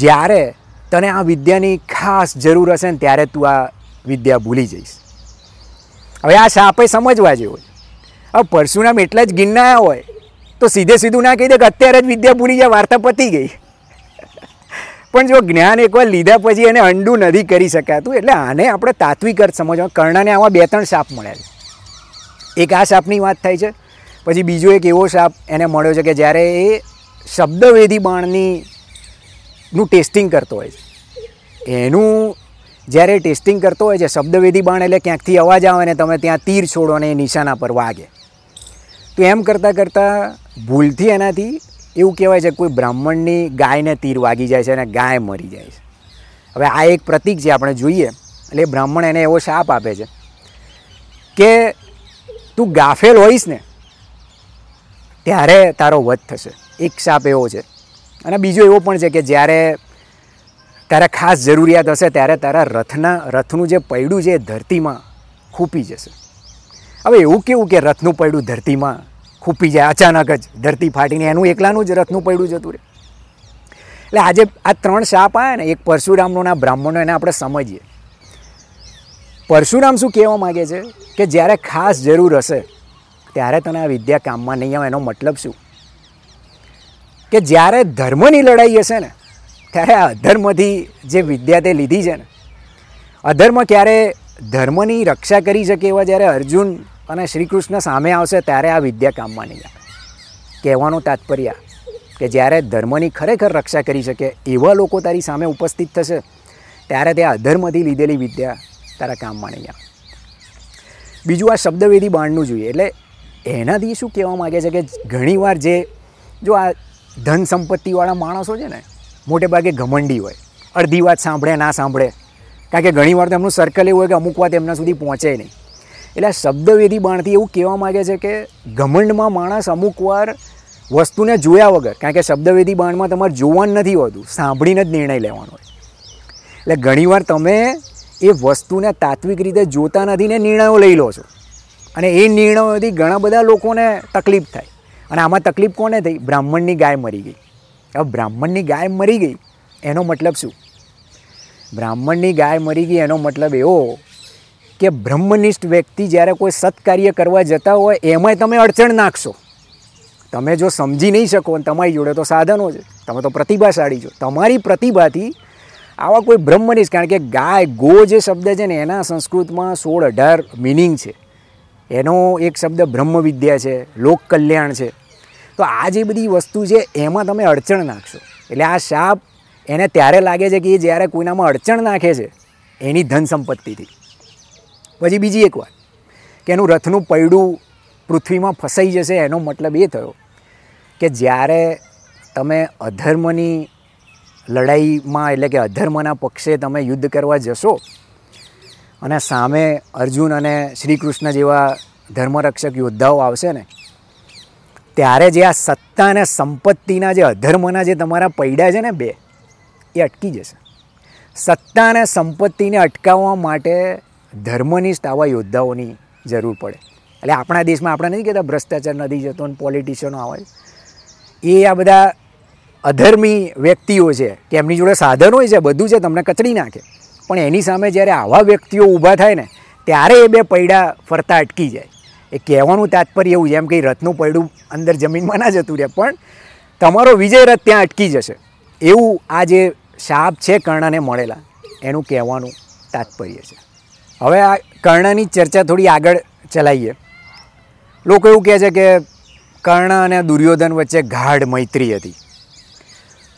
જ્યારે તને આ વિદ્યાની ખાસ જરૂર હશે ને ત્યારે તું આ વિદ્યા ભૂલી જઈશ. હવે આ શાપે સમજવા જેવો હવે પરશુરામ એટલા જ ગિન્નાયા હોય, તો સીધે સીધું ના કહી દે કે અત્યારે જ વિદ્યા ભૂલી જાય વાર્તા પતી ગઈ. પણ જો જ્ઞાન એકવાર લીધા પછી એને અંડું નથી કરી શકાતું, એટલે આને આપણે તાત્વિક અર્થ સમજવા કર્ણને આમાં બે ત્રણ શાપ મળ્યા છે. એક આ શાપની વાત થાય છે, પછી બીજો એક એવો શાપ એને મળ્યો છે કે જ્યારે એ શબ્દવેધી બાણની નું ટેસ્ટિંગ કરતો હોય છે. એનું જ્યારે ટેસ્ટિંગ કરતો હોય છે શબ્દવેધી બાણ એટલે ક્યાંકથી અવાજ આવે ને તમે ત્યાં તીર છોડો ને એ નિશાના પર વાગે. તો એમ કરતાં કરતાં ભૂલથી એનાથી એવું કહેવાય છે કોઈ બ્રાહ્મણની ગાયને તીર વાગી જાય છે અને ગાય મરી જાય છે. હવે આ એક પ્રતીક છે આપણે જોઈએ, એટલે બ્રાહ્મણ એને એવો શાપ આપે છે કે તું ગાફેલ હોઈશ ને, ત્યારે તારો વધ થશે. એક શાપ એવો છે અને બીજો એવો પણ છે કે જ્યારે તારા ખાસ જરૂરિયાત હશે ત્યારે તારા રથના, રથનું જે પૈડું છે એ ધરતીમાં ખૂપી જશે. હવે એવું કેવું કે રથનું પૈડું ધરતીમાં ખૂપી જાય? અચાનક જ ધરતી ફાટીને એનું એકલાનું જ રથનું પૈડું જતું રહે. એટલે આજે આ ત્રણ શાપ આવ્યા ને, એક પરશુરામનો ના બ્રાહ્મણનો, એને આપણે સમજીએ. પરશુરામ શું કહેવા માગે છે? કે જ્યારે ખાસ જરૂર હશે, ત્યારે તને આ વિદ્યા કામમાં નહીં આવે. એનો મતલબ શું? કે જ્યારે ધર્મની લડાઈ હશે ને, ત્યારે આ અધર્મથી જે વિદ્યા તે લીધી છે ને, અધર્મ ક્યારે ધર્મની રક્ષા કરી શકે એવા જ્યારે અર્જુન અને શ્રીકૃષ્ણ સામે આવશે, ત્યારે આ વિદ્યા કામમાં નહીં આવે. કહેવાનું તાત્પર્ય કે જ્યારે ધર્મની ખરેખર રક્ષા કરી શકે એવા લોકો તારી સામે ઉપસ્થિત થશે, ત્યારે તે અધર્મથી લીધેલી વિદ્યા તારા કામમાં નહીં આવે. બીજું આ શબ્દવેદી બાણનું જોઈએ, એટલે એનાથી શું કહેવા માગે છે કે ઘણીવાર જે, જો આ ધન સંપત્તિવાળા માણસો છે ને, મોટે ભાગે ઘમંડી હોય. અડધી વાત સાંભળે, ના સાંભળે. કારણ કે ઘણીવાર તો એમનું સર્કલ એવું હોય કે અમુક વાત એમના સુધી પહોંચે નહીં. એટલે આ શબ્દવેદી બાણથી એવું કહેવા માગે છે કે ઘમંડમાં માણસ અમુક વાર વસ્તુને જોયા વગર, કારણ કે શબ્દવેધી બાણમાં તમારે જોવાનું નથી હોતું, સાંભળીને જ નિર્ણય લેવાનો હોય. એટલે ઘણીવાર તમે એ વસ્તુને તાત્વિક રીતે જોતા નથી ને નિર્ણયો લઈ લો છો. અને એ નિર્ણયોથી ઘણા બધા લોકોને તકલીફ થાય. અને આમાં તકલીફ કોને થઈ? બ્રાહ્મણની ગાય મરી ગઈ. હવે બ્રાહ્મણની ગાય મરી ગઈ, એનો મતલબ શું? બ્રાહ્મણની ગાય મરી ગઈ, એનો મતલબ એવો કે બ્રહ્મનિષ્ઠ વ્યક્તિ જ્યારે કોઈ સત્કાર્ય કરવા જતા હોય, એમાંય તમે અડચણ નાખશો. તમે જો સમજી નહીં શકો અને તમારી જોડે તો સાધનો છે. તમે તો પ્રતિભાશાળી છો. તમારી પ્રતિભાથી આવા કોઈ બ્રહ્મનિષ્ઠ, કારણ કે ગાય ગો જે શબ્દ છે ને, એના સંસ્કૃતમાં સોળ અઢાર મિનિંગ છે. એનો એક શબ્દ બ્રહ્મવિદ્યા છે લોક કલ્યાણ છે. તો આ જે બધી વસ્તુ છે, એમાં તમે અડચણ નાખશો. એટલે આ શાપ એને ત્યારે લાગે છે કે એ જ્યારે કોઈનામાં અડચણ નાખે છે, એની ધન સંપત્તિથી. પછી બીજી એક વાત, કે એનું રથનું પૈડું પૃથ્વીમાં ફસાઈ જશે, એનો મતલબ એ થયો કે જ્યારે તમે અધર્મની લડાઈમાં, એટલે કે અધર્મના પક્ષે તમે યુદ્ધ કરવા જશો, અને સામે અર્જુન અને શ્રી કૃષ્ણ જેવા ધર્મરક્ષક યોદ્ધાઓ આવશે ને ત્યારે જે આ સત્તા અને સંપત્તિના જે અધર્મના જે તમારા પૈડા છે ને બે, એ અટકી જશે. સત્તા અને સંપત્તિને અટકાવવા માટે ધર્મનિષ્ઠ આવા યોદ્ધાઓની જરૂર પડે. એટલે આપણા દેશમાં આપણે નથી કહેતા ભ્રષ્ટાચાર નથી જતો અને પોલિટિશિયનો આવે. એ આ બધા અધર્મી વ્યક્તિઓ છે, કે એમની જોડે સાધન હોય છે, બધું છે, તમને કચડી નાખે. પણ એની સામે જ્યારે આવા વ્યક્તિઓ ઊભા થાય ને, ત્યારે એ બે પૈડા ફરતા અટકી જાય. એ કહેવાનું તાત્પર્ય એવું છે. એમ કે રથનું પૈડું અંદર જમીનમાં ના જતું રહે. પણ તમારો વિજય રથ ત્યાં અટકી જશે. એવું આ જે શાપ છે કર્ણને મળેલા, એનું કહેવાનું તાત્પર્ય છે. હવે આ કર્ણની ચર્ચા થોડી આગળ ચલાવીએ. લોકો એવું કહે છે કે કર્ણ અને દુર્યોધન વચ્ચે ગાઢ મૈત્રી હતી.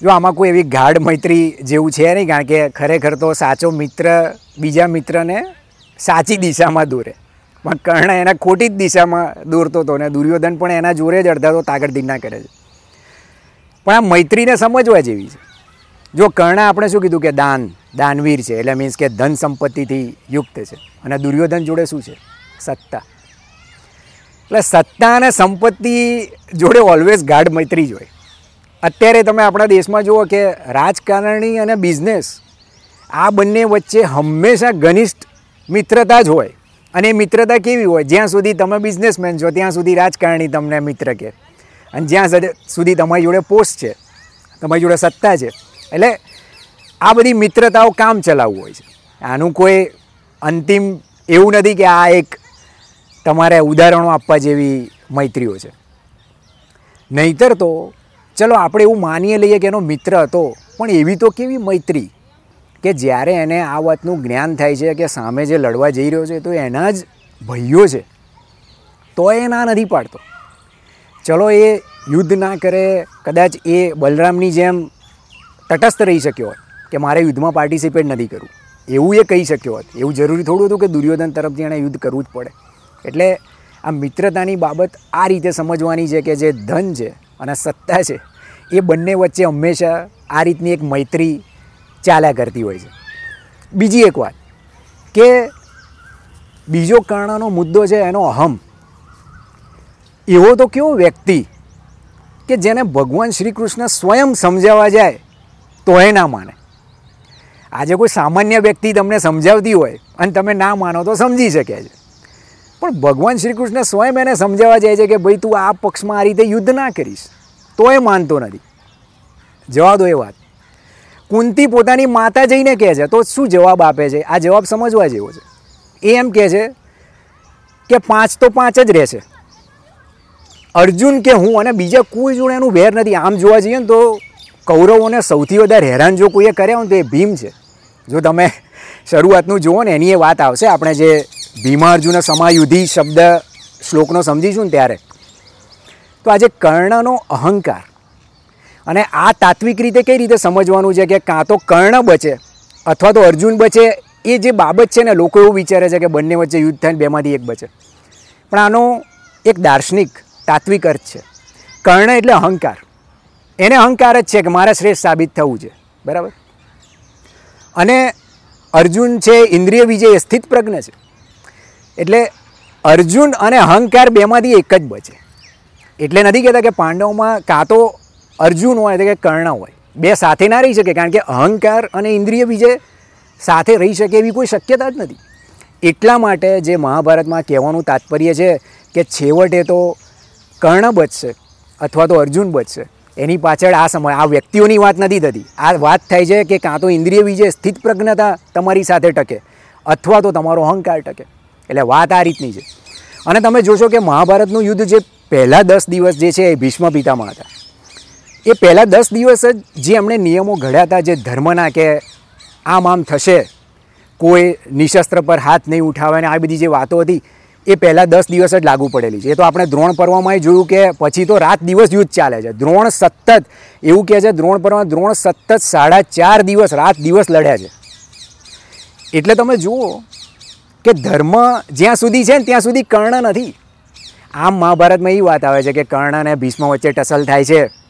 જો આમાં કોઈ એવી ગાઢ મૈત્રી જેવું છે નહીં, કારણ કે ખરેખર તો સાચો મિત્ર બીજા મિત્રને સાચી દિશામાં દોરે. પણ કર્ણ એના ખોટી જ દિશામાં દોરતો હતો ને દુર્યોધન પણ એના જોરે જ અડધા તો તાગડધીના કરે છે. પણ આ મૈત્રીને સમજવા જેવી છે. જો કર્ણ આપણે શું કીધું કે દાન, દાનવીર છે, એટલે મીન્સ કે ધન સંપત્તિથી યુક્ત છે. અને દુર્યોધન જોડે શું છે? સત્તા. એટલે સત્તા અને સંપત્તિ જોડે ઓલવેઝ ગાઢ મૈત્રી જોઈએ અત્યારે તમે આપણા દેશમાં જુઓ કે રાજકારણી અને બિઝનેસ આ બંને વચ્ચે હંમેશા ઘનિષ્ઠ મિત્રતા જ હોય. અને મિત્રતા કેવી હોય? જ્યાં સુધી તમે બિઝનેસમેન છો, ત્યાં સુધી રાજકારણી તમને મિત્ર કે. અને જ્યાં સુધી તમારી જોડે પોસ્ટ છે, તમારી જોડે સત્તા છે. એટલે આ બધી મિત્રતાઓ કામ ચલાવવું હોય છે. આનું કોઈ અંતિમ એવું નથી કે આ એક તમારે ઉદાહરણો આપવા જેવી મૈત્રીઓ છે. નહીતર તો, ચલો આપણે એવું માનીએ લઈએ કે એનો મિત્ર હતો, પણ એવી તો કેવી મૈત્રી? કે જ્યારે એને આ વાતનું જ્ઞાન થાય છે કે સામે જે લડવા જઈ રહ્યો છે તો એના જ ભાઈઓ છે, તો એ ના નથી પાડતો. ચલો એ યુદ્ધ ના કરે, કદાચ એ બલરામની જેમ તટસ્થ રહી શક્યો હોત કે મારે યુદ્ધમાં પાર્ટિસિપેટ નથી કરવું. એવું એ કહી શક્યો હોત. એવું જરૂરી થોડું હતું કે દુર્યોધન તરફથી એણે યુદ્ધ કરવું જ પડે. એટલે આ મિત્રતાની બાબત આ રીતે સમજવાની છે કે જે ધન છે અને સત્તા છે, એ બંને વચ્ચે હંમેશા આ રીતની એક મૈત્રી ચાલ્યા કરતી હોય છે. બીજી એક વાત કે બીજો કર્ણનો મુદ્દો છે એનો અહમ. એવો તો કેવો વ્યક્તિ કે જેને ભગવાન શ્રી કૃષ્ણ સ્વયં સમજાવવા જાય તો એ ના માને. આજે કોઈ સામાન્ય વ્યક્તિ તમને સમજાવતી હોય અને તમે ના માનો તો સમજી શકે છે. પણ ભગવાન શ્રી કૃષ્ણ સ્વયં એને સમજાવવા જાય છે કે ભાઈ તું આ પક્ષમાં આ રીતે યુદ્ધ ના કરીશ. તો એ માનતો નથી. જવા દો એ વાત. કુંતી પોતાની માતા જઈને કહે છે, તો શું જવાબ આપે છે? આ જવાબ સમજવા જેવો છે. એ એમ કહે છે કે પાંચ તો પાંચ જ રહેશે. અર્જુન કે હું અને બીજા કોઈ જોડે એનું વેર નથી. આમ જોવા જઈએ ને તો કૌરવોને સૌથી વધારે હેરાન જો કોઈએ કર્યા હોય તો એ ભીમ છે. જો તમે શરૂઆતનું જુઓ ને, એની એ વાત આવશે. આપણે જે ભીમા અર્જુન સમાયુધિ શબ્દ શ્લોકનો સમજીશું ને ત્યારે. તો આજે કર્ણનો અહંકાર અને આ તાત્વિક રીતે કઈ રીતે સમજવાનું છે કે કાં તો કર્ણ બચે અથવા તો અર્જુન બચે, એ જે બાબત છે ને લોકો એવું વિચારે છે કે બંને વચ્ચે યુદ્ધ થાય બેમાંથી એક બચે. પણ આનો એક દાર્શનિક તાત્વિક અર્થ છે. કર્ણ એટલે અહંકાર. એને અહંકાર જ છે કે મારે શ્રેષ્ઠ સાબિત થવું છે. બરાબર? અને અર્જુન છે ઇન્દ્રિય વિજય એ સ્થિત પ્રજ્ઞ છે. એટલે અર્જુન અને અહંકાર બેમાંથી એક જ બચે. એટલે નથી કહેતા કે પાંડવોમાં કાં તો અર્જુન હોય એટલે કે કર્ણ હોય. બે સાથે ના રહી શકે કારણ કે અહંકાર અને ઇન્દ્રિય વિજય સાથે રહી શકે એવી કોઈ શક્યતા જ નથી. એટલા માટે જે મહાભારતમાં કહેવાનું તાત્પર્ય છે કે છેવટે તો કર્ણ બચશે અથવા તો અર્જુન બચશે. એની પાછળ આ સમય, આ વ્યક્તિઓની વાત નથી થતી. આ વાત થાય છે કે કાં તો ઇન્દ્રિય વિજય સ્થિત પ્રજ્ઞતા તમારી સાથે ટકે અથવા તો તમારો અહંકાર ટકે. એટલે વાત આ રીતની છે. અને તમે જોશો કે મહાભારતનું યુદ્ધ જે પહેલાં દસ દિવસ જે છે એ ભીષ્મ પિતામાં હતા. એ પહેલાં દસ દિવસ જ જે એમણે નિયમો ઘડ્યા હતા, જે ધર્મના કે આમ આમ થશે, કોઈ નિશસ્ત્ર પર હાથ નહીં ઉઠાવે ને આ બધી જે વાતો હતી, એ પહેલાં દસ દિવસ જ લાગુ પડેલી છે. એ તો આપણે દ્રોણ પર્વમાં જોયું કે પછી તો રાત દિવસ યુદ્ધ ચાલે છે. દ્રોણ સતત, એવું કહે છે દ્રોણ પર્વમાં દ્રોણ સતત સાડા ચાર દિવસ રાત દિવસ લડ્યા છે. એટલે તમે જુઓ કે ધર્મ જ્યાં સુધી છે ને ત્યાં સુધી કર્ણ નથી. આમ મહાભારતમાં એ વાત આવે છે કે કર્ણ અને ભીષ્મ વચ્ચે ટસલ થાય છે.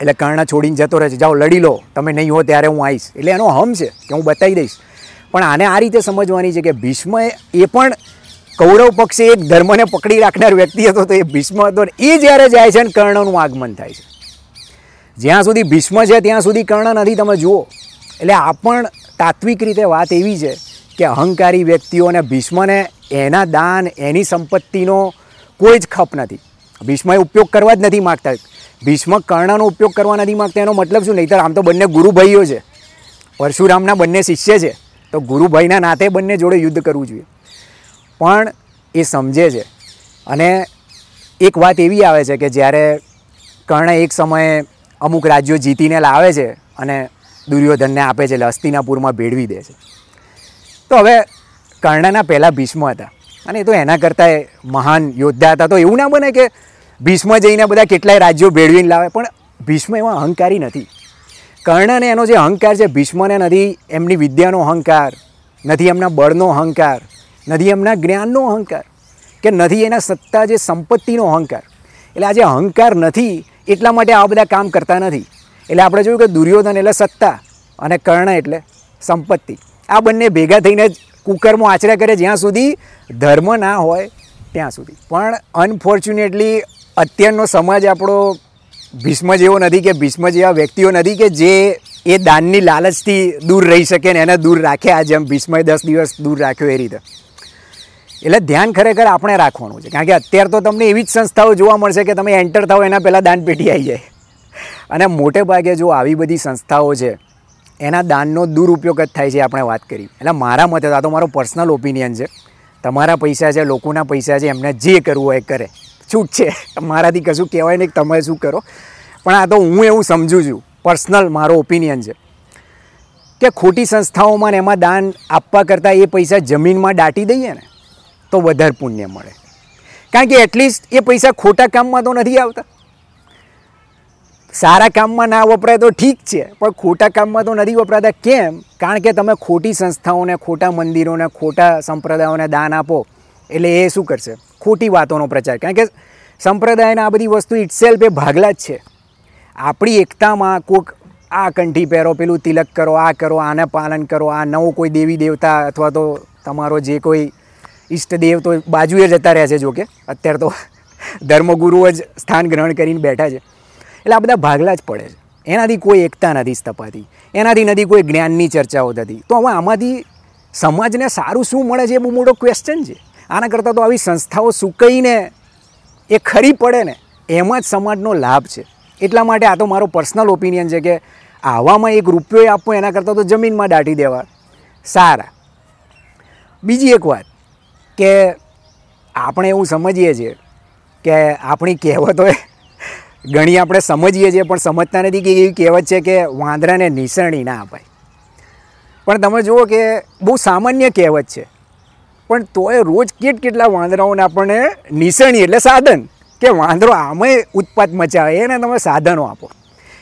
એટલે કર્ણ છોડીને જતો રહે છે. જાઓ, લડી લો. તમે નહીં હો ત્યારે હું આવીશ. એટલે એનો હમ છે કે હું બતાવી દઈશ. પણ આને આ રીતે સમજવાની છે કે ભીષ્મ એ પણ કૌરવ પક્ષે એક ધર્મને પકડી રાખનાર વ્યક્તિ હતો, તો એ ભીષ્મ હતો એ જ્યારે જાય છે ને કર્ણનું આગમન થાય છે. જ્યાં સુધી ભીષ્મ છે, ત્યાં સુધી કર્ણ નથી. તમે જુઓ. એટલે આ પણ તાત્વિક રીતે વાત એવી છે કે અહંકારી વ્યક્તિઓને ભીષ્મને એના દાન, એની સંપત્તિનો કોઈ જ ખપ નથી. ભીષ્મએ ઉપયોગ કરવા જ નથી માગતા. ભીષ્મ કર્ણનો ઉપયોગ કરવા નથી માગતા એનો મતલબ શું? નહીંતર આમ તો બંને ગુરુભાઈઓ છે. પરશુરામના બંને શિષ્ય છે. તો ગુરુભાઈના નાતે બંને જોડે યુદ્ધ કરવું જોઈએ. પણ એ સમજે છે. અને એક વાત એવી આવે છે કે જ્યારે કર્ણ એક સમયે અમુક રાજ્યો જીતીને લાવે છે અને દુર્યોધનને આપે છે એટલે હસ્તિનાપુરમાં ભેળવી દે છે. તો હવે કર્ણના પહેલાં ભીષ્મ હતા. અને એ તો એના કરતાં મહાન યોદ્ધા હતા. તો એવું ના બને કે ભીષ્મ જઈને બધા કેટલાય રાજ્યો ભેળવીને લાવે, પણ ભીષ્મ એમાં અહંકારી નથી. કર્ણને એનો જે અહંકાર છે, ભીષ્મને નથી એમની વિદ્યાનો અહંકાર, નથી એમના બળનો અહંકાર, નથી એમના જ્ઞાનનો અહંકાર, કે નથી એના સત્તા જે સંપત્તિનો અહંકાર. એટલે આ જે અહંકાર નથી, એટલા માટે આવા બધા કામ કરતા નથી. એટલે આપણે જોયું કે દુર્યોધન એટલે સત્તા અને કર્ણ એટલે સંપત્તિ. આ બંને ભેગા થઈને જ કુકર્મો આચર્યા કરે જ્યાં સુધી ધર્મ ના હોય ત્યાં સુધી. પણ અનફોર્ચ્યુનેટલી અત્યારનો સમાજ આપણો ભીષ્મ જેવો નથી કે ભીષ્મ જેવા વ્યક્તિઓ નથી કે જે એ દાનની લાલચથી દૂર રહી શકે ને એને દૂર રાખે આ જેમ ભીષ્મએ દસ દિવસ દૂર રાખ્યો એ રીતે. એટલે ધ્યાન ખરેખર આપણે રાખવાનું છે. કારણ કે અત્યારે તો તમને એવી જ સંસ્થાઓ જોવા મળશે કે તમે એન્ટર થાઓ એના પહેલાં દાન પેટી આવી જાય. અને મોટે ભાગે જો આવી બધી સંસ્થાઓ છે, એના દાનનો દુરુપયોગ જ થાય છે આપણે વાત કરી. એટલે મારા મતે આ તો મારો પર્સનલ ઓપિનિયન છે. તમારા પૈસા છે, લોકોના પૈસા છે, એમને જે કરવું હોય કરે. છૂટ છે. મારાથી કશું કહેવાય નહીં તમે શું કરો. પણ આ તો હું એવું સમજું છું. પર્સનલ મારો ઓપિનિયન છે. કે ખોટી સંસ્થાઓમાં એમાં દાન આપવા કરતાં એ પૈસા જમીનમાં દાટી દઈએ ને, તો વધારે પુણ્ય મળે. કારણ કે એટલીસ્ટ એ પૈસા ખોટા કામમાં તો નથી આવતા. સારા કામમાં ના વપરાય તો ઠીક છે, પણ ખોટા કામમાં તો નથી વપરાતા. કેમ? કારણ કે તમે ખોટી સંસ્થાઓને, ખોટા મંદિરોને, ખોટા સંપ્રદાયોને દાન આપો, એટલે એ શું કરશે? ખોટી વાતોનો પ્રચાર. કારણ કે સંપ્રદાયના આ બધી વસ્તુ ઇટસેલ્ફ એ ભાગલા જ છે. આપણી એકતામાં કોઈક આ કંઠી પહેરો, પેલું તિલક કરો, આ કરો, આને પાલન કરો, આ નવો કોઈ દેવી દેવતા અથવા તો તમારો જે કોઈ ઈષ્ટદેવ તો બાજુએ જતા રહ્યા છે જોકે અત્યારે તો ધર્મગુરુઓ જ સ્થાન ગ્રહણ કરીને બેઠા છે. એટલે આ બધા ભાગલા જ પડે છે. એનાથી કોઈ એકતા નથી સ્થપાતી. એનાથી નથી કોઈ જ્ઞાનની ચર્ચાઓ થતી. તો હવે આમાંથી સમાજને સારું શું મળે છે એ બહુ મોટો ક્વેશ્ચન છે. આના કરતાં તો આવી સંસ્થાઓ સુકાઈને એ ખરી પડે ને, એમાં જ સમાજનો લાભ છે. એટલા માટે આ તો મારો પર્સનલ ઓપિનિયન છે કે આવામાં એક રૂપિયો આપવો એના કરતાં તો જમીનમાં દાટી દેવા. સારા. બીજી એક વાત કે આપણે એવું સમજીએ છીએ કે આપણી કહેવતોએ ઘણી આપણે સમજીએ છીએ, પણ સમજતા નથી કે એવી કહેવત છે કે વાંદરાને નિસરણી ના અપાય. પણ તમે જુઓ કે બહુ સામાન્ય કહેવત છે. પણ તોય રોજ કેટ કેટલા વાંદરાઓને આપણને નિસરણી એટલે સાધન. કે વાંદરો આમાંય ઉત્પાત મચાવે એને તમે સાધનો આપો.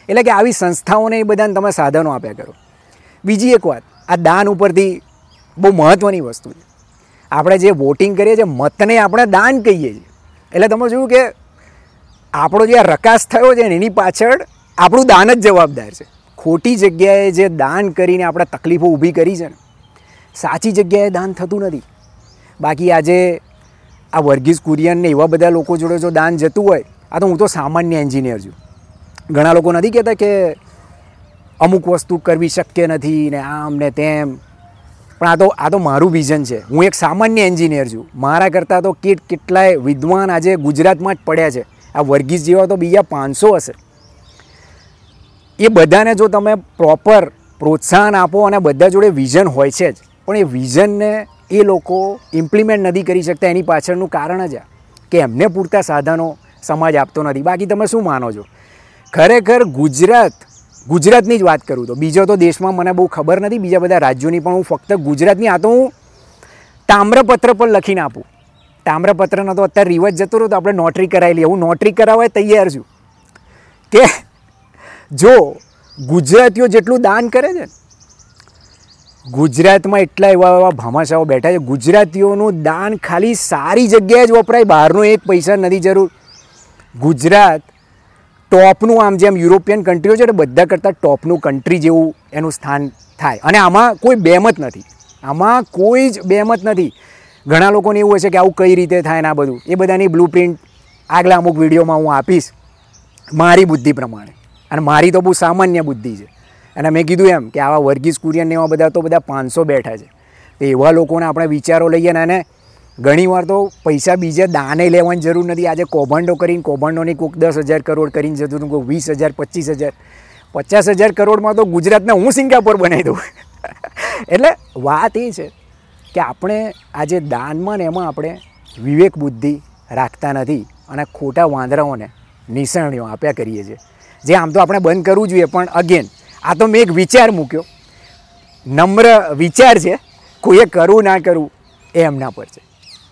એટલે કે આવી સંસ્થાઓને એ બધાને તમે સાધનો આપ્યા કરો. બીજી એક વાત, આ દાન ઉપરથી બહુ મહત્ત્વની વસ્તુ છે. આપણે જે વોટિંગ કરીએ છીએ, મતને આપણે દાન કહીએ છીએ. એટલે તમે જોયું કે આપણો જે આ રકાસ થયો છે એની પાછળ આપણું દાન જ જવાબદાર છે. ખોટી જગ્યાએ જે દાન કરીને આપણે તકલીફો ઊભી કરી છે ને, સાચી જગ્યાએ દાન થતું નથી. બાકી આજે આ વર્ગીઝ કુરિયન ને એવા બધા લોકો જોડે જો દાન જતું હોય, આ તો હું તો સામાન્ય એન્જિનિયર છું. ઘણા લોકો નથી કહેતા કે અમુક વસ્તુ કરવી શક્ય નથી ને આમ ને તેમ. પણ આ તો આ તો મારું વિઝન છે. હું એક સામાન્ય એન્જિનિયર છું. મારા કરતાં તો કેટ કેટલાય વિદ્વાન આજે ગુજરાતમાં જ પડ્યા છે. આ વર્ગીસ જેવા તો બીજા પાંચસો હશે. એ બધાને જો તમે પ્રોપર પ્રોત્સાહન આપો અને બધા જોડે વિઝન હોય છે જ. પણ એ વિઝનને એ લોકો ઇમ્પ્લિમેન્ટ નથી કરી શકતા, એની પાછળનું કારણ જ કે એમને પૂરતા સાધનો સમાજ આપતો નથી. બાકી તમે શું માનો છો? ખરેખર ગુજરાત, ગુજરાતની જ વાત કરું તો, બીજો તો દેશમાં મને બહુ ખબર નથી, બીજા બધા રાજ્યોની પણ હું ફક્ત ગુજરાતની, આ તો હું તામ્રપત્ર પર લખીને આપું. તામ્રપત્રનો તો અત્યારે રિવાજ જતો રહ્યો તો આપણે નોટરી કરાવી લઈએ. હું નોટરી કરાવવા તૈયાર છું કે જો ગુજરાતીઓ જેટલું દાન કરે છે ગુજરાતમાં એટલા એવા એવા ભામાશાઓ બેઠા છે, ગુજરાતીઓનું દાન ખાલી સારી જગ્યાએ જ વપરાય, બહારનો એક પૈસા નથી જરૂર. ગુજરાત ટોપનું આમ જેમ યુરોપિયન કન્ટ્રીઓ છે ને બધા કરતાં ટોપનું કન્ટ્રી જેવું એનું સ્થાન થાય. અને આમાં કોઈ બેમત નથી. આમાં કોઈ જ બેમત નથી. ઘણા લોકોને એવું હશે કે આવું કઈ રીતે થાય ને આ બધું. એ બધાની બ્લુ પ્રિન્ટ આગલા અમુક વિડીયોમાં હું આપીશ. મારી બુદ્ધિ પ્રમાણે. અને મારી તો બહુ સામાન્ય બુદ્ધિ છે. અને મેં કીધું એમ કે આવા વર્ગીસ કુરિયન એવા બધા તો બધા પાંચસો બેઠા છે. તો એવા લોકોને આપણે વિચારો લઈએ ને અને ઘણીવાર તો પૈસા બીજે દાને લેવાની જરૂર નથી. આજે કૌભાંડો કરીને, કૌભાંડોની કોઈક દસ હજાર કરોડ કરીને જતું કોઈક વીસ હજાર, પચીસ હજાર. પચાસ હજાર કરોડમાં તો ગુજરાતને હું સિંગાપોર બનાવી દઉં. [laughs] એટલે વાત એ છે કે આપણે આજે દાનમાં ને એમાં આપણે વિવેક બુદ્ધિ રાખતા નથી અને ખોટા વાંદરાઓને નિશાણીઓ આપ્યા કરીએ છીએ. જે આમ તો આપણે બંધ કરવું જોઈએ, પણ અગેન આ તો મેં એક વિચાર મૂક્યો. નમ્ર વિચાર છે, કોઈએ કરવું ના કરવું એ એમના પર છે.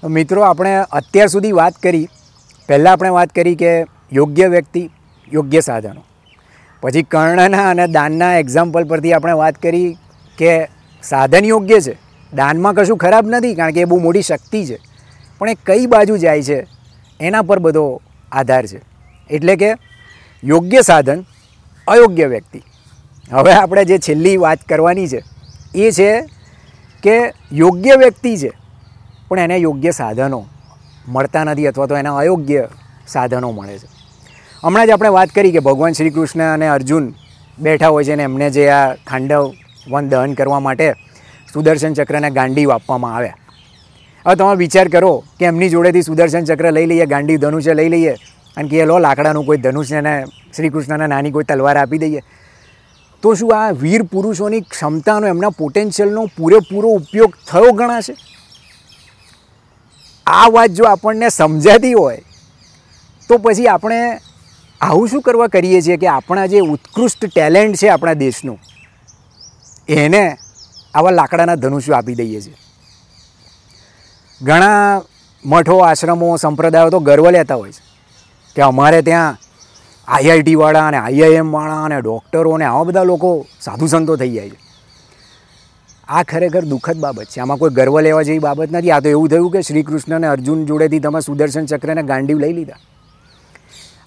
મિત્રો, આપણે અત્યાર સુધી વાત કરી. પહેલાં આપણે વાત કરી કે યોગ્ય વ્યક્તિ, યોગ્ય સાધનો. પછી કર્ણના અને દાનના એક્ઝામ્પલ પરથી આપણે વાત કરી કે સાધન યોગ્ય છે. દાનમાં કશું ખરાબ નથી, કારણ કે એ બહુ મોટી શક્તિ છે. પણ એ કઈ બાજુ જાય છે, એના પર બધો આધાર છે. એટલે કે યોગ્ય સાધન, અયોગ્ય વ્યક્તિ. હવે આપણે જે છેલ્લી વાત કરવાની છે, એ છે કે યોગ્ય વ્યક્તિ છે, પણ એને યોગ્ય સાધનો મળતા નથી અથવા તો એના અયોગ્ય સાધનો મળે છે. હમણાં જ આપણે વાત કરી કે ભગવાન શ્રી કૃષ્ણ અને અર્જુન બેઠા હોય છે અને એમને જે આ ખાંડવ વન દહન કરવા માટે સુદર્શન ચક્રને ગાંડી આપવામાં આવ્યા હવે તમે વિચાર કરો કે એમની જોડેથી સુદર્શન ચક્ર લઈ લઈએ, ગાંડી ધનુષ્ય લઈ લઈએ અને કે લો લાકડાનું કોઈ ધનુષ્યને શ્રી કૃષ્ણને નાની કોઈ તલવાર આપી દઈએ. તો શું આ વીર પુરુષોની ક્ષમતાનો, એમના પોટેન્શિયલનો પૂરેપૂરો ઉપયોગ થયો ગણાશે આ વાત જો આપણને સમજાતી હોય, તો પછી આપણે આવું શું કરવા કરીએ છીએ કે આપણા જે ઉત્કૃષ્ટ ટેલેન્ટ છે આપણા દેશનું, એને આવા લાકડાના ધનુષ્યો આપી દઈએ છીએ. ઘણા મઠો, આશ્રમો, સંપ્રદાયો તો ગર્વ લેતા હોય છે કે અમારે ત્યાં આઈઆઈટીવાળા અને આઈઆઈએમવાળા અને ડૉક્ટરો અને આવા બધા લોકો સાધુ સંતો થઈ જાય છે. આ ખરેખર દુઃખદ બાબત છે. આમાં કોઈ ગર્વ લેવા જેવી બાબત નથી. આ તો એવું થયું કે શ્રી કૃષ્ણને અર્જુન જોડેથી તમે સુદર્શન ચક્રને ગાંડીવ લઈ લીધા.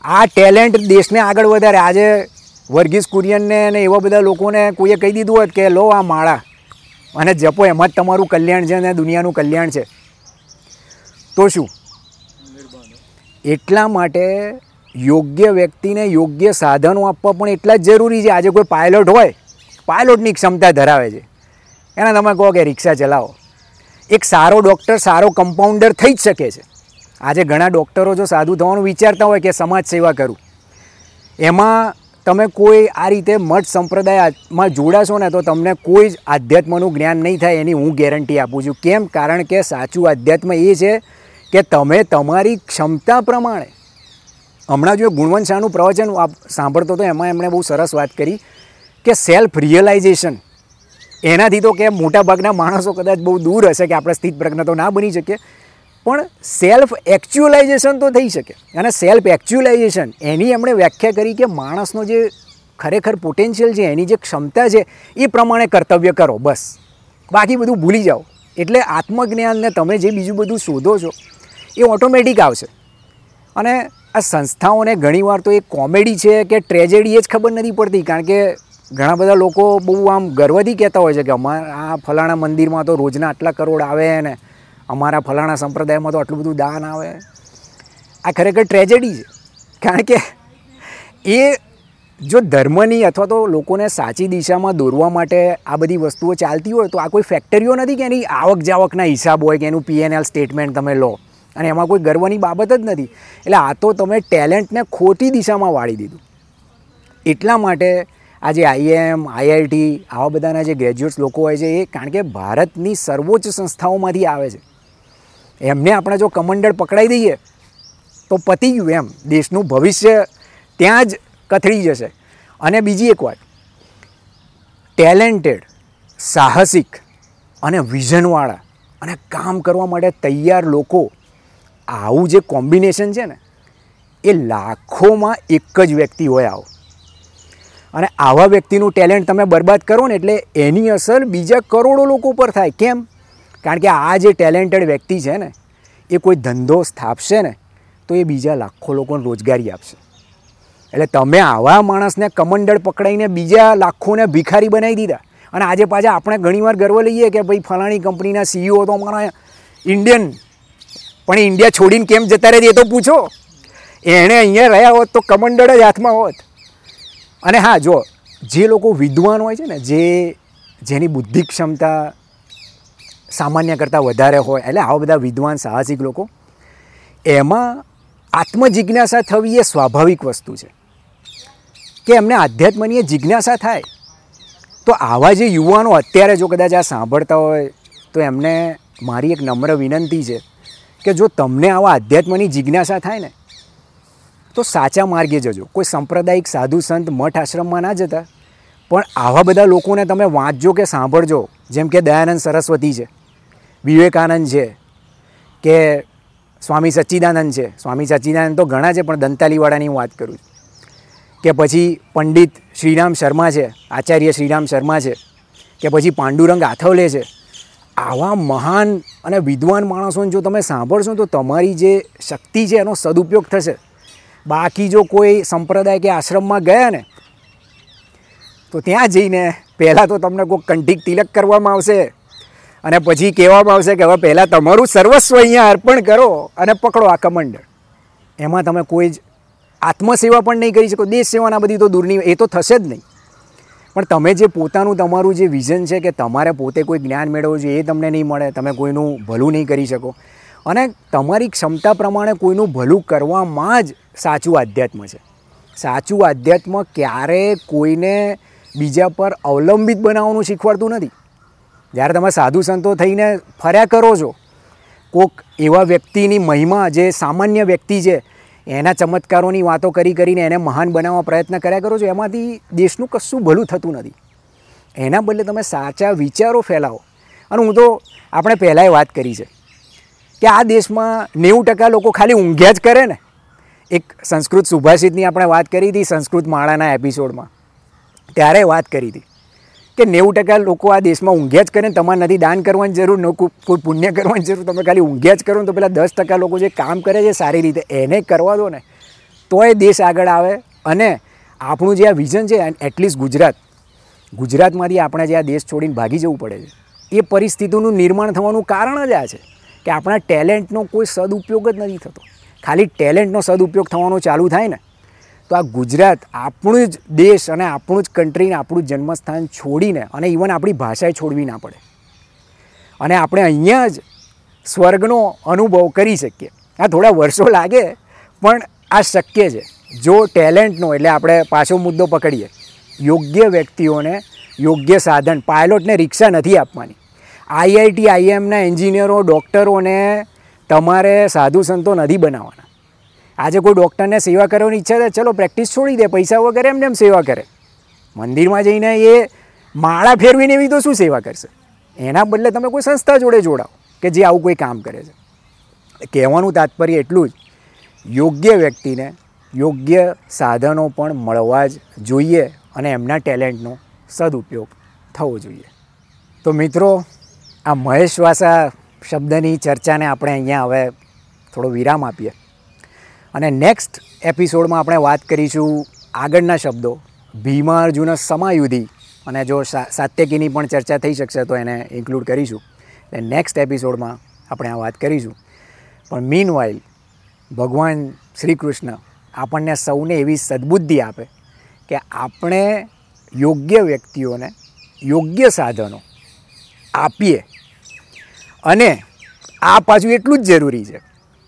આ ટેલેન્ટ દેશને આગળ વધારે. આજે વર્ગીસ કુરિયનને અને એવા બધા લોકોને કોઈએ કહી દીધું હોત કે, લો આ માળા અને જપો, એમાં જ તમારું કલ્યાણ છે અને દુનિયાનું કલ્યાણ છે. તો શું? એટલા માટે યોગ્ય વ્યક્તિને યોગ્ય સાધનો આપવા પણ એટલા જ જરૂરી છે. આજે કોઈ પાયલોટ હોય પાયલોટની ક્ષમતા ધરાવે છે. એને તમે કહો કે રિક્ષા ચલાવો. એક સારો ડૉક્ટર સારો કમ્પાઉન્ડર થઈ જ શકે છે. આજે ઘણા ડૉક્ટરો જો સાધુ થવાનું વિચારતા હોય કે સમાજ સેવા કરું. એમાં તમે કોઈ આ રીતે મઠ સંપ્રદાયમાં જોડાશો ને તો તમને કોઈ જ આધ્યાત્મનું જ્ઞાન નહીં થાય એની હું ગેરંટી આપું છું. કેમ? કારણ કે સાચું આધ્યાત્મ એ છે કે તમે તમારી ક્ષમતા પ્રમાણે હમણાં જો ગુણવંત શાહનું પ્રવચન સાંભળતો હતો એમાં એમણે બહુ સરસ વાત કરી કે સેલ્ફ રિયલાઇઝેશન એનાથી તો કે મોટાભાગના માણસો કદાચ બહુ દૂર હશે કે આપણે સ્થિત પ્રજ્ઞ તો ના બની શકીએ. પણ સેલ્ફ એકચ્યુઅલાઇઝેશન તો થઈ શકે. અને સેલ્ફ એકચ્યુઅલાઇઝેશન એની એમણે વ્યાખ્યા કરી કે માણસનો જે ખરેખર પોટેન્શિયલ છે, એની જે ક્ષમતા છે, એ પ્રમાણે કર્તવ્ય કરો, બસ. બાકી બધું ભૂલી જાઓ. એટલે આત્મજ્ઞાનને તમે જે બીજું બધું શોધો છો, એ ઓટોમેટિક આવશે. અને આ સંસ્થાઓને ઘણીવાર તો એ કોમેડી છે કે ટ્રેજેડી એ જ ખબર નથી પડતી, કારણ કે ઘણા બધા લોકો બહુ આમ ગર્વથી કહેતા હોય છે કે અમારા આ ફલાણા મંદિરમાં તો રોજના આટલા કરોડ આવે ને અમારા ફલાણા સંપ્રદાયમાં તો આટલું બધું દાન આવે. આ ખરેખર ટ્રેજેડી છે, કારણ કે એ જો ધર્મની અથવા તો લોકોને સાચી દિશામાં દોરવા માટે આ બધી વસ્તુઓ ચાલતી હોય તો આ કોઈ ફેક્ટરીઓ નથી કે એની આવક જાવકના હિસાબ હોય કે એનું પીએનએલ સ્ટેટમેન્ટ તમે લો. અને એમાં કોઈ ગર્વની બાબત જ નથી. એટલે આ તો તમે ટેલેન્ટને ખોટી દિશામાં વાળી દીધું. એટલા માટે આજે આઈએમ આઈઆઈટી આવા બધાના જે ગ્રેજ્યુએટ્સ લોકો હોય છે એ કારણ કે ભારતની સર્વોચ્ચ સંસ્થાઓમાંથી આવે છે. એમને આપણે જો કમંડળ પકડાઈ દઈએ, તો પતી ગયું એમ. દેશનું ભવિષ્ય ત્યાં જ કથળી જશે. અને બીજી એક વાત. ટેલેન્ટેડ, સાહસિક અને વિઝનવાળા અને કામ કરવા માટે તૈયાર લોકો આવું જે કોમ્બિનેશન છે ને, એ લાખોમાં એક જ વ્યક્તિ હોય આવો. અને આવા વ્યક્તિનું ટેલેન્ટ તમે બરબાદ કરો ને, એટલે એની અસર બીજા કરોડો લોકો પર થાય. કેમ? કારણ કે આ જે ટેલેન્ટેડ વ્યક્તિ છે ને, એ કોઈ ધંધો સ્થાપશે ને, તો એ બીજા લાખો લોકોને રોજગારી આપશે. એટલે તમે આવા માણસને કમંડળ પકડાઈને બીજા લાખોને ભિખારી બનાવી દીધા. અને આજે પાછા આપણે ઘણીવાર ગર્વ લઈએ કે ભાઈ ફલાણી કંપનીના સીઈઓ તો અમારા ઇન્ડિયન પણ ઇન્ડિયા છોડીને કેમ જતા રહે એ તો પૂછો. એણે અહીંયા રહ્યા હોત તો કમંડળ જ હાથમાં હોત. અને હા, જો, જે લોકો વિદ્વાન હોય છે ને, જે જેની બુદ્ધિ ક્ષમતા સામાન્ય કરતાં વધારે હોય, એટલે આવા બધા વિદ્વાન, સાહસિક લોકો, એમાં આત્મજિજ્ઞાસા થવી એ સ્વાભાવિક વસ્તુ છે. કે એમને આધ્યાત્મની જિજ્ઞાસા થાય, તો આવા જે યુવાનો અત્યારે જો કદાચ આ સાંભળતા હોય, તો એમને મારી એક નમ્ર વિનંતી છે કે જો તમને આવા આધ્યાત્મની જિજ્ઞાસા થાય ને, તો સાચા માર્ગે જજો. કોઈ સાંપ્રદાયિક સાધુ સંત મઠ આશ્રમમાં ના જતા. પણ આવા બધા લોકોને તમે વાંચજો કે સાંભળજો. જેમ કે દયાનંદ સરસ્વતી છે, વિવેકાનંદ છે, કે સ્વામી સચ્ચિદાનંદ છે. સ્વામી સચ્ચિદાનંદ તો ઘણા છે, પણ દંતાલીવાળાની હું વાત કરું છું. કે પછી પંડિત શ્રીરામ શર્મા છે, આચાર્ય શ્રીરામ શર્મા છે, કે પછી પાંડુરંગ આથવલે છે આવા મહાન અને વિદ્વાન માણસોને જો તમે સાંભળશો તો તમારી જે શક્તિ છે એનો સદુપયોગ થશે. બાકી જો કોઈ સંપ્રદાય કે આશ્રમમાં ગયા ને, તો ત્યાં જઈને પહેલાં તો તમને કોઈ કંઠીક તિલક કરવામાં આવશે અને પછી કહેવામાં આવશે કે હવે પહેલાં તમારું સર્વસ્વ અહીંયા અર્પણ કરો અને પકડો આ કમંડળ એમાં તમે કોઈ જ આત્મસેવા પણ નહીં કરી શકો. દેશ સેવાના બધી તો દૂરની, એ તો થશે જ નહીં. પણ તમે જે પોતાનું તમારું જે વિઝન છે કે તમારે પોતે કોઈ જ્ઞાન મેળવવું છે એ તમને નહીં મળે, તમે કોઈનું ભલું નહીં કરી શકો. અને તમારી ક્ષમતા પ્રમાણે કોઈનું ભલું કરવામાં જ સાચું આધ્યાત્મ છે. સાચું આધ્યાત્મ ક્યારેય કોઈને બીજા પર અવલંબિત બનાવવાનું શીખવાડતું નથી. જ્યારે તમે સાધુ સંતો થઈને ફર્યા કરો છો, કોક એવા વ્યક્તિની મહિમા જે સામાન્ય વ્યક્તિ છે એના ચમત્કારોની વાતો કરી કરીને એને મહાન બનાવવા પ્રયત્ન કર્યા કરો છો, એમાંથી દેશનું કશું ભલું થતું નથી. એના બદલે તમે સાચા વિચારો ફેલાવો. અને હું તો આપણે પહેલાંય વાત કરી છે કે આ દેશમાં નેવું ટકા લોકો ખાલી ઊંઘ્યા જ કરે ને. એક સંસ્કૃત સુભાષિતની આપણે વાત કરી હતી સંસ્કૃત માળાના એપિસોડમાં. ત્યારે વાત કરી હતી. કે નેવું ટકા લોકો આ દેશમાં ઊંઘ્યા જ કરે ને તમારે નથી દાન કરવાની જરૂર, ન કોઈ પુણ્ય કરવાની જરૂર. તમે ખાલી ઊંઘ્યા જ કરો તો પેલા દસ ટકા લોકો જે કામ કરે છે સારી રીતે, એને કરવા દો ને. તો એ દેશ આગળ આવે અને આપણું જે આ વિઝન છે એટલીસ્ટ ગુજરાત, ગુજરાતમાંથી આપણે જે આ દેશ છોડીને ભાગી જવું પડે છે. એ પરિસ્થિતિનું નિર્માણ થવાનું કારણ જ આ છે કે આપણા ટેલેન્ટનો કોઈ સદુપયોગ જ નથી થતો. ખાલી ટેલેન્ટનો સદુપયોગ થવાનો ચાલુ થાય ને તો આ ગુજરાત આપણું જ દેશ અને આપણું જ કન્ટ્રીને આપણું જન્મસ્થાન છોડીને અને ઇવન આપણી ભાષાએ છોડવી ના પડે. અને આપણે અહીંયા જ સ્વર્ગનો અનુભવ કરી શકીએ. આ થોડા વર્ષો લાગે, પણ આ શક્ય છે. જો ટેલેન્ટનો એટલે આપણે પાછો મુદ્દો પકડીએ. યોગ્ય વ્યક્તિઓને યોગ્ય સાધન પાયલોટને રિક્ષા નથી આપવાની. આઈઆઈટી આઈએમના એન્જિનિયરો ડૉક્ટરોને તમારે સાધુ સંતો નથી બનાવવાના. આજે કોઈ ડૉક્ટરને સેવા કરવાની ઈચ્છા છે ચલો પ્રેક્ટિસ છોડી દે, પૈસા વગર એમને એમ સેવા કરે. મંદિરમાં જઈને એ માળા ફેરવીને એવી તો શું સેવા કરશે? એના બદલે તમે કોઈ સંસ્થા જોડે જોડાઓ કે જે આવું કોઈ કામ કરે છે. કહેવાનું તાત્પર્ય એટલું જ, યોગ્ય વ્યક્તિને યોગ્ય સાધનો પણ મળવા જ જોઈએ અને એમના ટેલેન્ટનો સદુપયોગ થવો જોઈએ. તો મિત્રો, આ મહેશ વાસા શબ્દની ચર્ચાને આપણે અહીંયા હવે થોડો વિરામ આપીએ. અને નેક્સ્ટ એપિસોડમાં આપણે વાત કરીશું આગળના શબ્દો. ભીમા અર્જુન સમાયુધિ. અને જો સાત્યકીની પણ ચર્ચા થઈ શકશે તો એને ઇન્ક્લુડ કરીશું. એટલે નેક્સ્ટ એપિસોડમાં આપણે આ વાત કરીશું. પણ મીન વાઇલ ભગવાન શ્રી કૃષ્ણ આપણને સૌને એવી સદબુદ્ધિ આપે કે આપણે યોગ્ય વ્યક્તિઓને, યોગ્ય સાધનો આપીએ. અને આ પાછું એટલું જ જરૂરી છે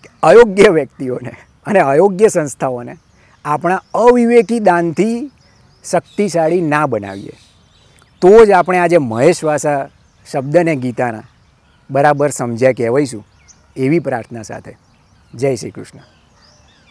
કે અયોગ્ય વ્યક્તિઓને અને અયોગ્ય સંસ્થાઓને આપણા અવિવેકી દાનથી શક્તિશાળી ના બનાવીએ. તો જ આપણે આજે મહેશ વાસા શબ્દને ગીતાના બરાબર સમજ્યા કહેવાઈશું એવી પ્રાર્થના સાથે. જય શ્રી કૃષ્ણ.